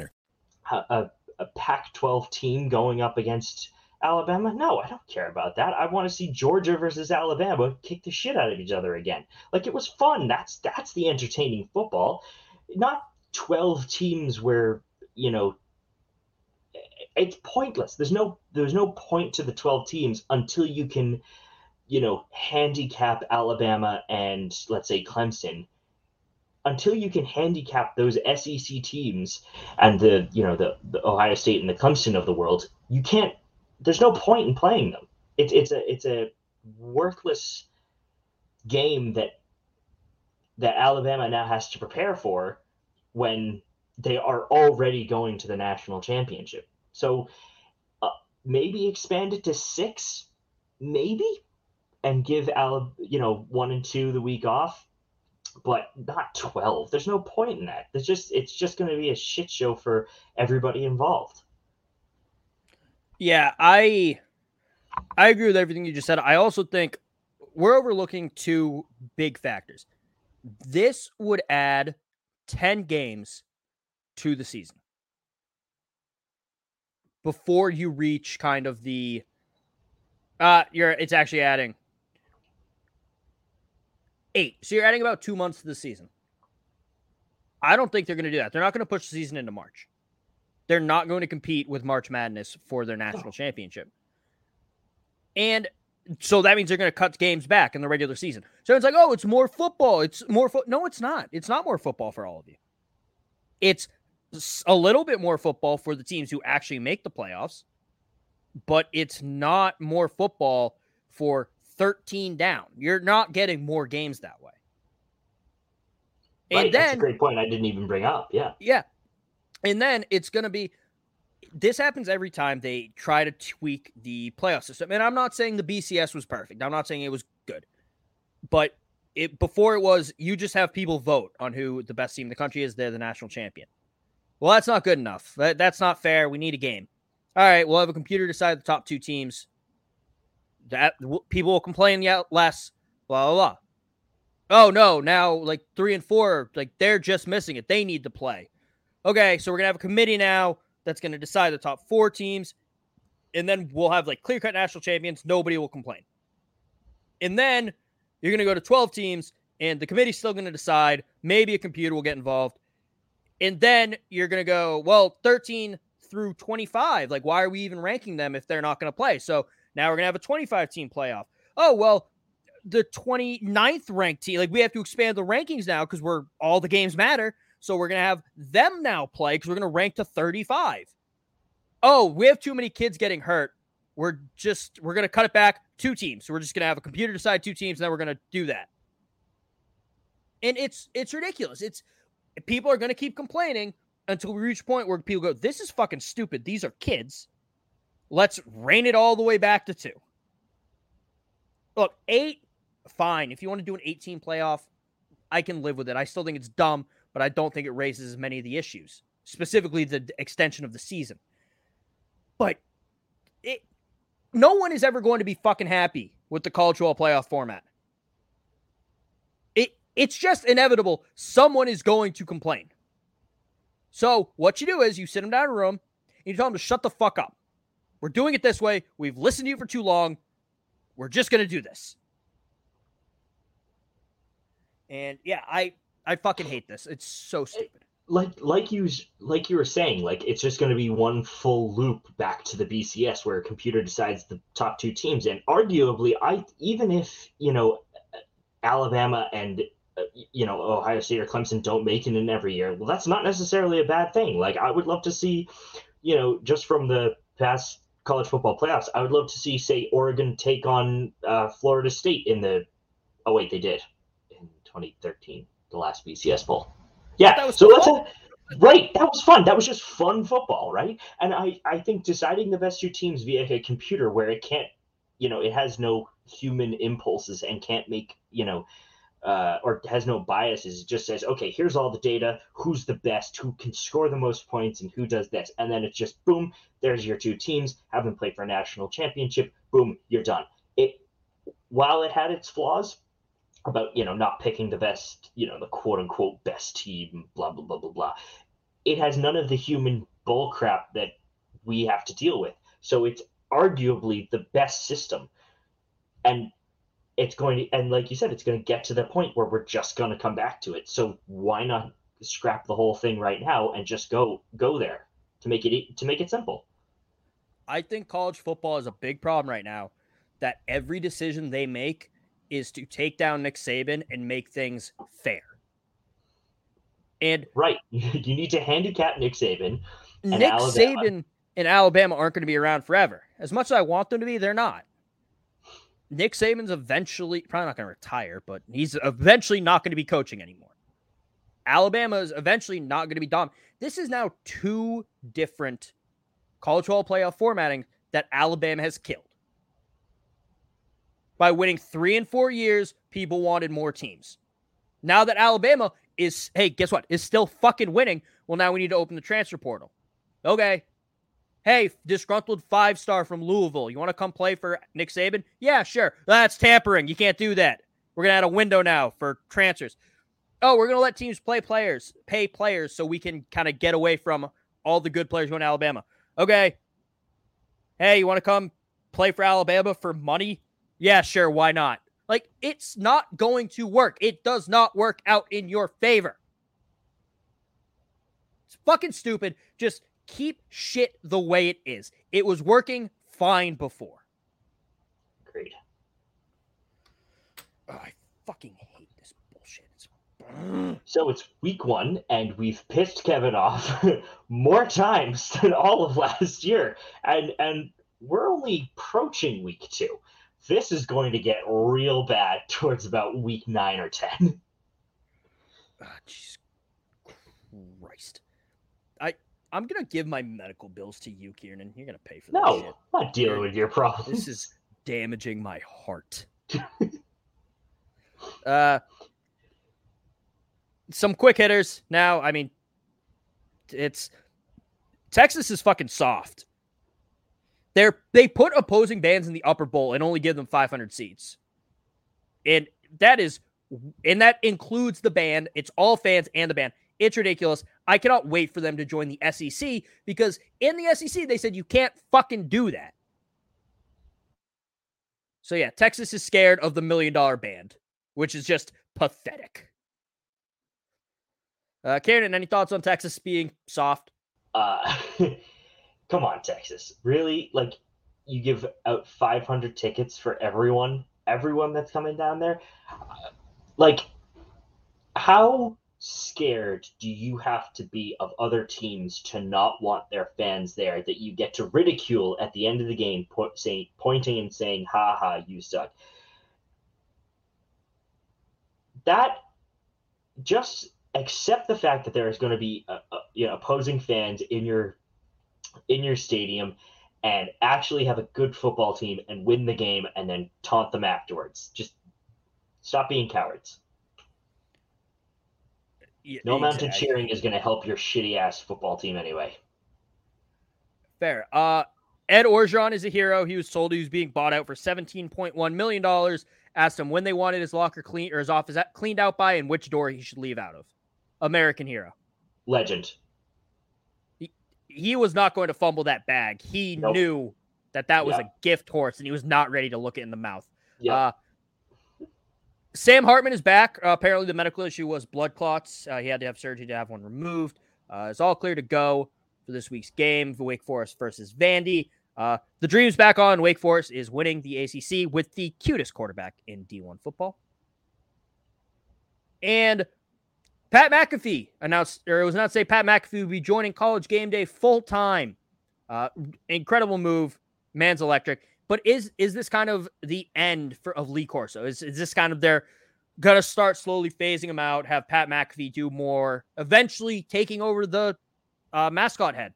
a, a Pac 12 team going up against Alabama? No, I don't care about that. I want to see Georgia versus Alabama kick the shit out of each other again. Like it was fun. That's that's the entertaining football. Not 12 teams where, you know, it's pointless. There's no there's no point to the 12 teams until you can, you know, handicap Alabama and let's say Clemson until you can handicap those SEC teams and the you know the, the Ohio State and the Clemson of the world, you can't. There's no point in playing them. It's it's a it's a worthless game that that Alabama now has to prepare for when they are already going to the national championship. So uh, maybe expand it to six, maybe, and give Alab you know one and two the week off but not 12 there's no point in that. It's just it's just going to be a shit show for everybody involved. Yeah i i agree with everything you just said. I also think we're overlooking two big factors. This would add 10 games to the season. Before you reach kind of the uh you're it's actually adding eight. So you're adding about two months to the season. I don't think they're going to do that. They're not going to push the season into March. They're not going to compete with March Madness for their national championship. And so that means they're going to cut games back in the regular season. So it's like, oh, it's more football. It's more fo-. No, it's not. It's not more football for all of you. It's a little bit more football for the teams who actually make the playoffs, but it's not more football for 13 down. You're not getting more games that way. Right, and then, that's a great point. I didn't even bring up. Yeah. Yeah. And then it's going to be this happens every time they try to tweak the playoff system. And I'm not saying the BCS was perfect. I'm not saying it was good. But it before it was you just have people vote on who the best team in the country is, they're the national champion. Well, that's not good enough. That, that's not fair. We need a game. All right, we'll have a computer decide the top two teams that people will complain yeah less blah blah blah. Oh no now like three and four like they're just missing it. They need to play. Okay so we're gonna have a committee now that's gonna decide the top four teams and then we'll have like clear cut national champions. Nobody will complain. And then you're gonna go to 12 teams and the committee's still gonna decide. Maybe a computer will get involved. And then you're gonna go well 13 through 25 like why are we even ranking them if they're not gonna play? So now we're going to have a 25 team playoff. Oh, well, the 29th ranked team, like we have to expand the rankings now because we're all the games matter. So we're going to have them now play because we're going to rank to 35. Oh, we have too many kids getting hurt. We're just, we're going to cut it back two teams. So we're just going to have a computer decide two teams and then we're going to do that. And it's, it's ridiculous. It's, people are going to keep complaining until we reach a point where people go, this is fucking stupid. These are kids. Let's rein it all the way back to two. Look, eight fine. If you want to do an 18 playoff, I can live with it. I still think it's dumb, but I don't think it raises as many of the issues, specifically the extension of the season. But it, no one is ever going to be fucking happy with the college football playoff format. It it's just inevitable. Someone is going to complain. So what you do is you sit them down in a room and you tell them to shut the fuck up. We're doing it this way. We've listened to you for too long. We're just going to do this. And yeah, I I fucking hate this. It's so stupid. Like like you like you were saying, like it's just going to be one full loop back to the BCS where a computer decides the top two teams, and arguably, I even if you know Alabama and uh, you know Ohio State or Clemson don't make it in every year, well, that's not necessarily a bad thing. Like I would love to see, you know, just from the past college football playoffs, I would love to see, say, Oregon take on uh, Florida State in the. Oh wait, they did in 2013, the last BCS bowl. Yeah, so let's a, right. That was fun. That was just fun football, right? And I I think deciding the best two teams via a computer where it can't, you know, it has no human impulses and can't make you know uh, or has no biases. It just says, okay, here's all the data. Who's the best? Who can score the most points? And who does this? And then it's just boom. There's your two teams. Haven't played for a national championship. Boom, you're done. It while it had its flaws about you know not picking the best, you know the quote unquote best team, blah blah blah blah blah. It has none of the human bull crap that we have to deal with. So it's arguably the best system. And it's going to and like you said it's going to get to the point where we're just going to come back to it. So why not scrap the whole thing right now and just go go there to make it to make it simple? I think college football is a big problem right now that every decision they make is to take down nick saban and make things fair. And right. You need to handicap nick saban nick alabama. saban and alabama aren't going to be around forever. As much as i want them to be they're not Nick Saban's eventually probably not going to retire, but he's eventually not going to be coaching anymore. Alabama is eventually not going to be dumb. This is now two different college football playoff formatting that Alabama has killed. By winning three and four years, people wanted more teams. Now that Alabama is, hey, guess what? Is still fucking winning. Well, now we need to open the transfer portal. Okay, Hey, disgruntled five star from Louisville. You want to come play for Nick Saban? Yeah, sure. That's tampering. You can't do that. We're to add a window now for transfers. Oh, we're to let teams play players, pay players so we can kind of get away from all the good players going to Alabama. Okay. Hey, you want to come play for Alabama for money? Yeah, sure. Why not? Like, it's not going to work. It does not work out in your favor. It's fucking stupid. Just keep shit the way it is. It was working fine before. Agreed. Oh, I fucking hate this bullshit. It's... So it's week one, and we've pissed Kevin off more times than all of last year, and and we're only approaching week two. This is going to get real bad towards about week nine or ten. Oh, Jesus Christ. I'm gonna give my medical bills to you, Kieran. You're gonna pay for that. No, shit. I'm not dealing with your problems. This is damaging my heart. uh, some quick hitters now. I mean, it's Texas is fucking soft. They're they put opposing bands in the upper bowl and only give them 500 seats, and that is, and that includes the band. It's all fans and the band. It's ridiculous. I cannot wait for them to join the SEC because in the SEC, they said you can't fucking do that. So, yeah, Texas is scared of the million dollar band, which is just pathetic. Uh, Kieran, any thoughts on Texas being soft? Uh, come on, Texas. Really? Like, you give out 500 tickets for everyone, everyone that's coming down there? Like, how scared do you have to be of other teams to not want their fans there that you get to ridicule at the end of the game, pointing and saying, ha ha, you suck? That just accept the fact that there is going to be uh, uh, you know opposing fans in your in your stadium and actually have a good football team and win the game and then taunt them afterwards. Just Stop being cowards. No amount of cheering is going to help your shitty ass football team anyway. Fair. Uh, Ed Orgeron is a hero. He was told he was being bought out for $17.1 million. Asked him when they wanted his locker clean or his office cleaned out by and which door he should leave out of. American hero. Legend. He, he was not going to fumble that bag. He nope. knew that that was yeah. a gift horse and he was not ready to look it in the mouth. Yeah. Uh, Sam Hartman is back. Uh, apparently, the medical issue was blood clots. Uh, he had to have surgery to have one removed. Uh, it's all clear to go for this week's game, Wake Forest versus Vandy. Uh, the dreams back on. Wake Forest is winning the ACC with the cutest quarterback in D1 football. And Pat McAfee announced, or it was not say Pat McAfee will be joining College Game Day full time. Uh, incredible move, man's electric. But is is this kind of the end for of Lee Corso? Is is this kind of their gonna start slowly phasing him out? Have Pat McAfee do more, eventually taking over the uh, mascot head?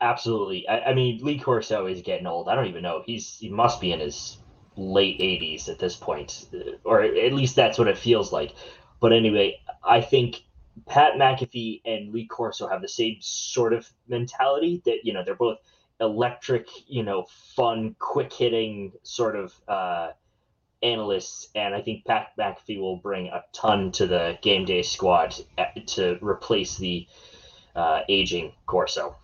Absolutely. I, I, mean, Lee Corso is getting old. I don't even know. He's he must be in his late 80s at this point, or at least that's what it feels like. But anyway, I think Pat McAfee and Lee Corso have the same sort of mentality that you know they're both electric, you know, fun, quick hitting sort of uh, analysts, and I think Pat McAfee will bring a ton to the game day squad uh, to replace the uh, aging Corso.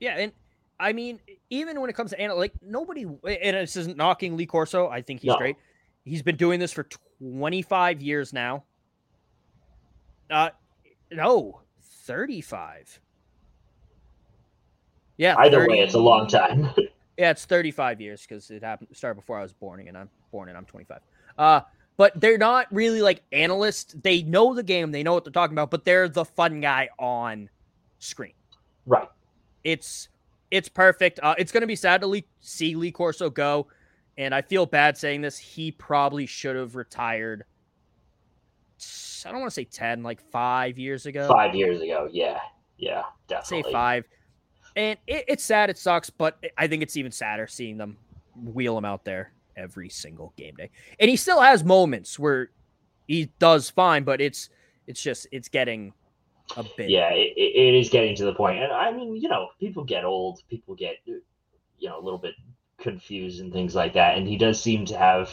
Yeah, and I mean, even when it comes to anal, like nobody, and this isn't knocking Lee Corso. I think he's no. great. He's been doing this for 25 years now. Uh, no, 35. Yeah. Either 30, way, it's a long time. yeah, it's 35 years because it happened started before I was born, and I'm born and I'm 25. Uh, but they're not really like analysts. They know the game, they know what they're talking about, but they're the fun guy on screen. Right. It's it's perfect. Uh, it's going to be sad to Lee, see Lee Corso go, and I feel bad saying this. He probably should have retired. I don't want to say ten, like five years ago. Five years ago, yeah, yeah, definitely. Say five, and it, it's sad. It sucks, but I think it's even sadder seeing them wheel him out there every single game day. And he still has moments where he does fine, but it's it's just it's getting a bit. Yeah, it, it is getting to the point. And I mean, you know, people get old, people get, you know, a little bit confused and things like that. And he does seem to have.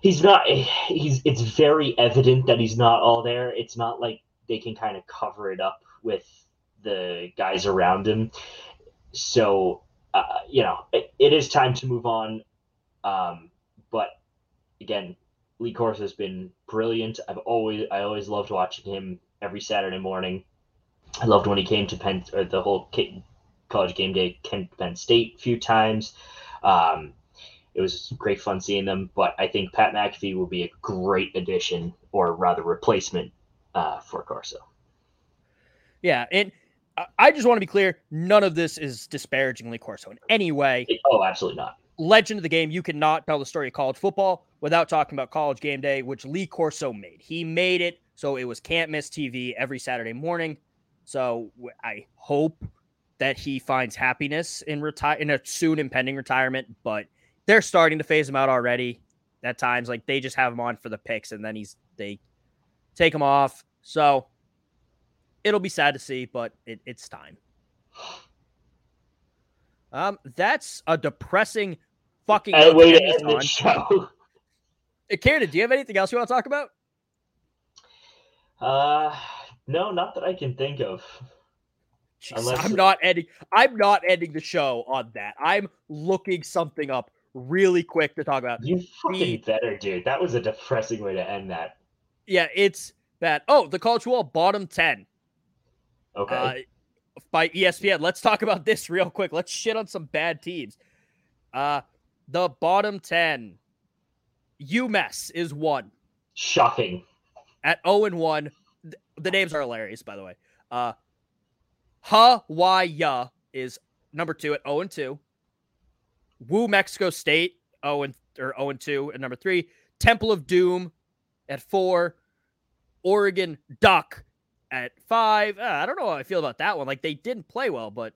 He's not. He's. It's very evident that he's not all there. It's not like they can kind of cover it up with the guys around him. So, uh, you know, it, it is time to move on. Um, but again, Lee Corso has been brilliant. I've always I always loved watching him every Saturday morning. I loved when he came to Penn or the whole college game day Penn State a few times. Um, it was great fun seeing them, but I think Pat McAfee will be a great addition, or rather replacement, uh, for Corso. Yeah, and I just want to be clear: none of this is disparagingly Corso in any way. Oh, absolutely not. Legend of the game. You cannot tell the story of college football without talking about college game day, which Lee Corso made. He made it so it was can't miss TV every Saturday morning. So I hope that he finds happiness in retire in a soon impending retirement, but they're starting to phase him out already. At times, like they just have him on for the picks, and then he's they take him off. So it'll be sad to see, but it, it's time. Um, that's a depressing fucking way to end the show. Kieran, do you have anything else you want to talk about? Uh, no, not that I can think of. Jeez, Unless... I'm not ending. I'm not ending the show on that. I'm looking something up really quick to talk about. You fucking the... better, dude. That was a depressing way to end that. Yeah, it's that. Oh, the college wall bottom ten. Okay. Uh, by ESPN. Let's talk about this real quick. Let's shit on some bad teams. Uh, the bottom ten. UMass is one. Shocking at 0 and 1. The names are hilarious, by the way. Uh Hawaii is number two at 0 and 2. Woo Mexico State 0 and or 0 and 2 at number three. Temple of Doom at four. Oregon Duck at five. Uh, I don't know how I feel about that one. Like they didn't play well, but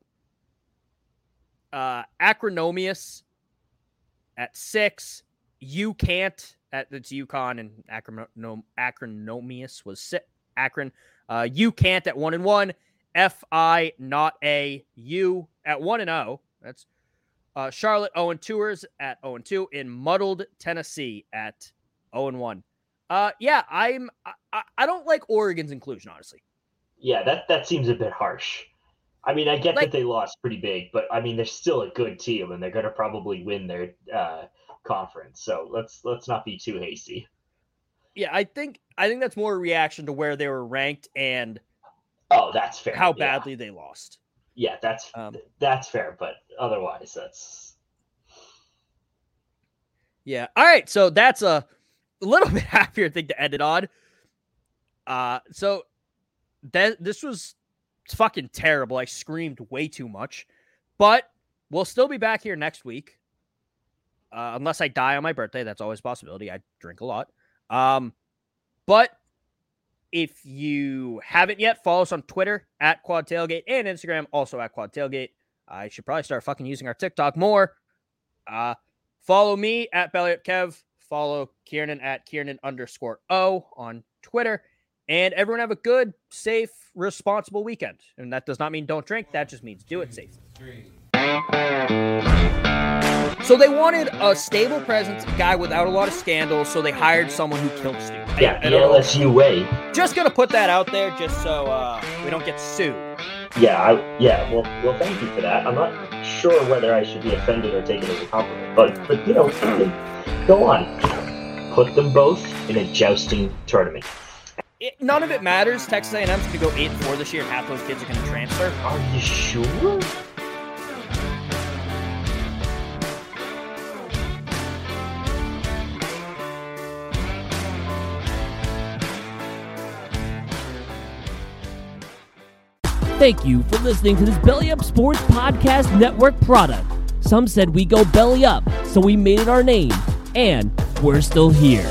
uh Acronomius at six. you can't at it's UConn and Akron Acronomius was sit Akron. Uh, you can't at one and one. F I not a U at one and zero. That's uh, Charlotte 0 and 2ers at 0 and 2 in muddled Tennessee at 0 and 1. Uh, yeah, I'm. I, I don't like Oregon's inclusion, honestly. Yeah, that that seems a bit harsh. I mean, I get Like- that they lost pretty big, but I mean, they're still a good team, and they're going to probably win their uh, conference. So let's let's not be too hasty. Yeah, I think I think that's more a reaction to where they were ranked and Oh, that's fair. how yeah. badly they lost. Yeah, that's Um, that's fair, but otherwise, that's Yeah. All right. So that's a little bit happier thing to end it on. Uh, so that this was fucking terrible. I screamed way too much, but we'll still be back here next week. Uh, unless I die on my birthday, that's always a possibility. I drink a lot. Um, but if you haven't yet, follow us on Twitter at Quad Tailgate and Instagram, also at Quad Tailgate. I should probably start fucking using our TikTok more. Uh, follow me at Belly Up Kev. Follow Kieran at Kieran underscore O on Twitter. And everyone have a good, safe, responsible weekend. And that does not mean don't drink. That just means do it safely. So they wanted a stable presence, a guy without a lot of scandals. So they hired someone who killed Stu. Yeah, I the know. LSU way. Just gonna put that out there, just so uh, we don't get sued. Yeah, I, yeah. Well, well, thank you for that. I'm not sure whether I should be offended or take it as a compliment, but but you know, go on. Put them both in a jousting tournament. It, none of it matters. Texas A&M's gonna go eight and four this year, and half those kids are gonna transfer. Are you sure? Thank you for listening to this Belly Up Sports Podcast Network product. Some said we go belly up, so we made it our name, and we're still here.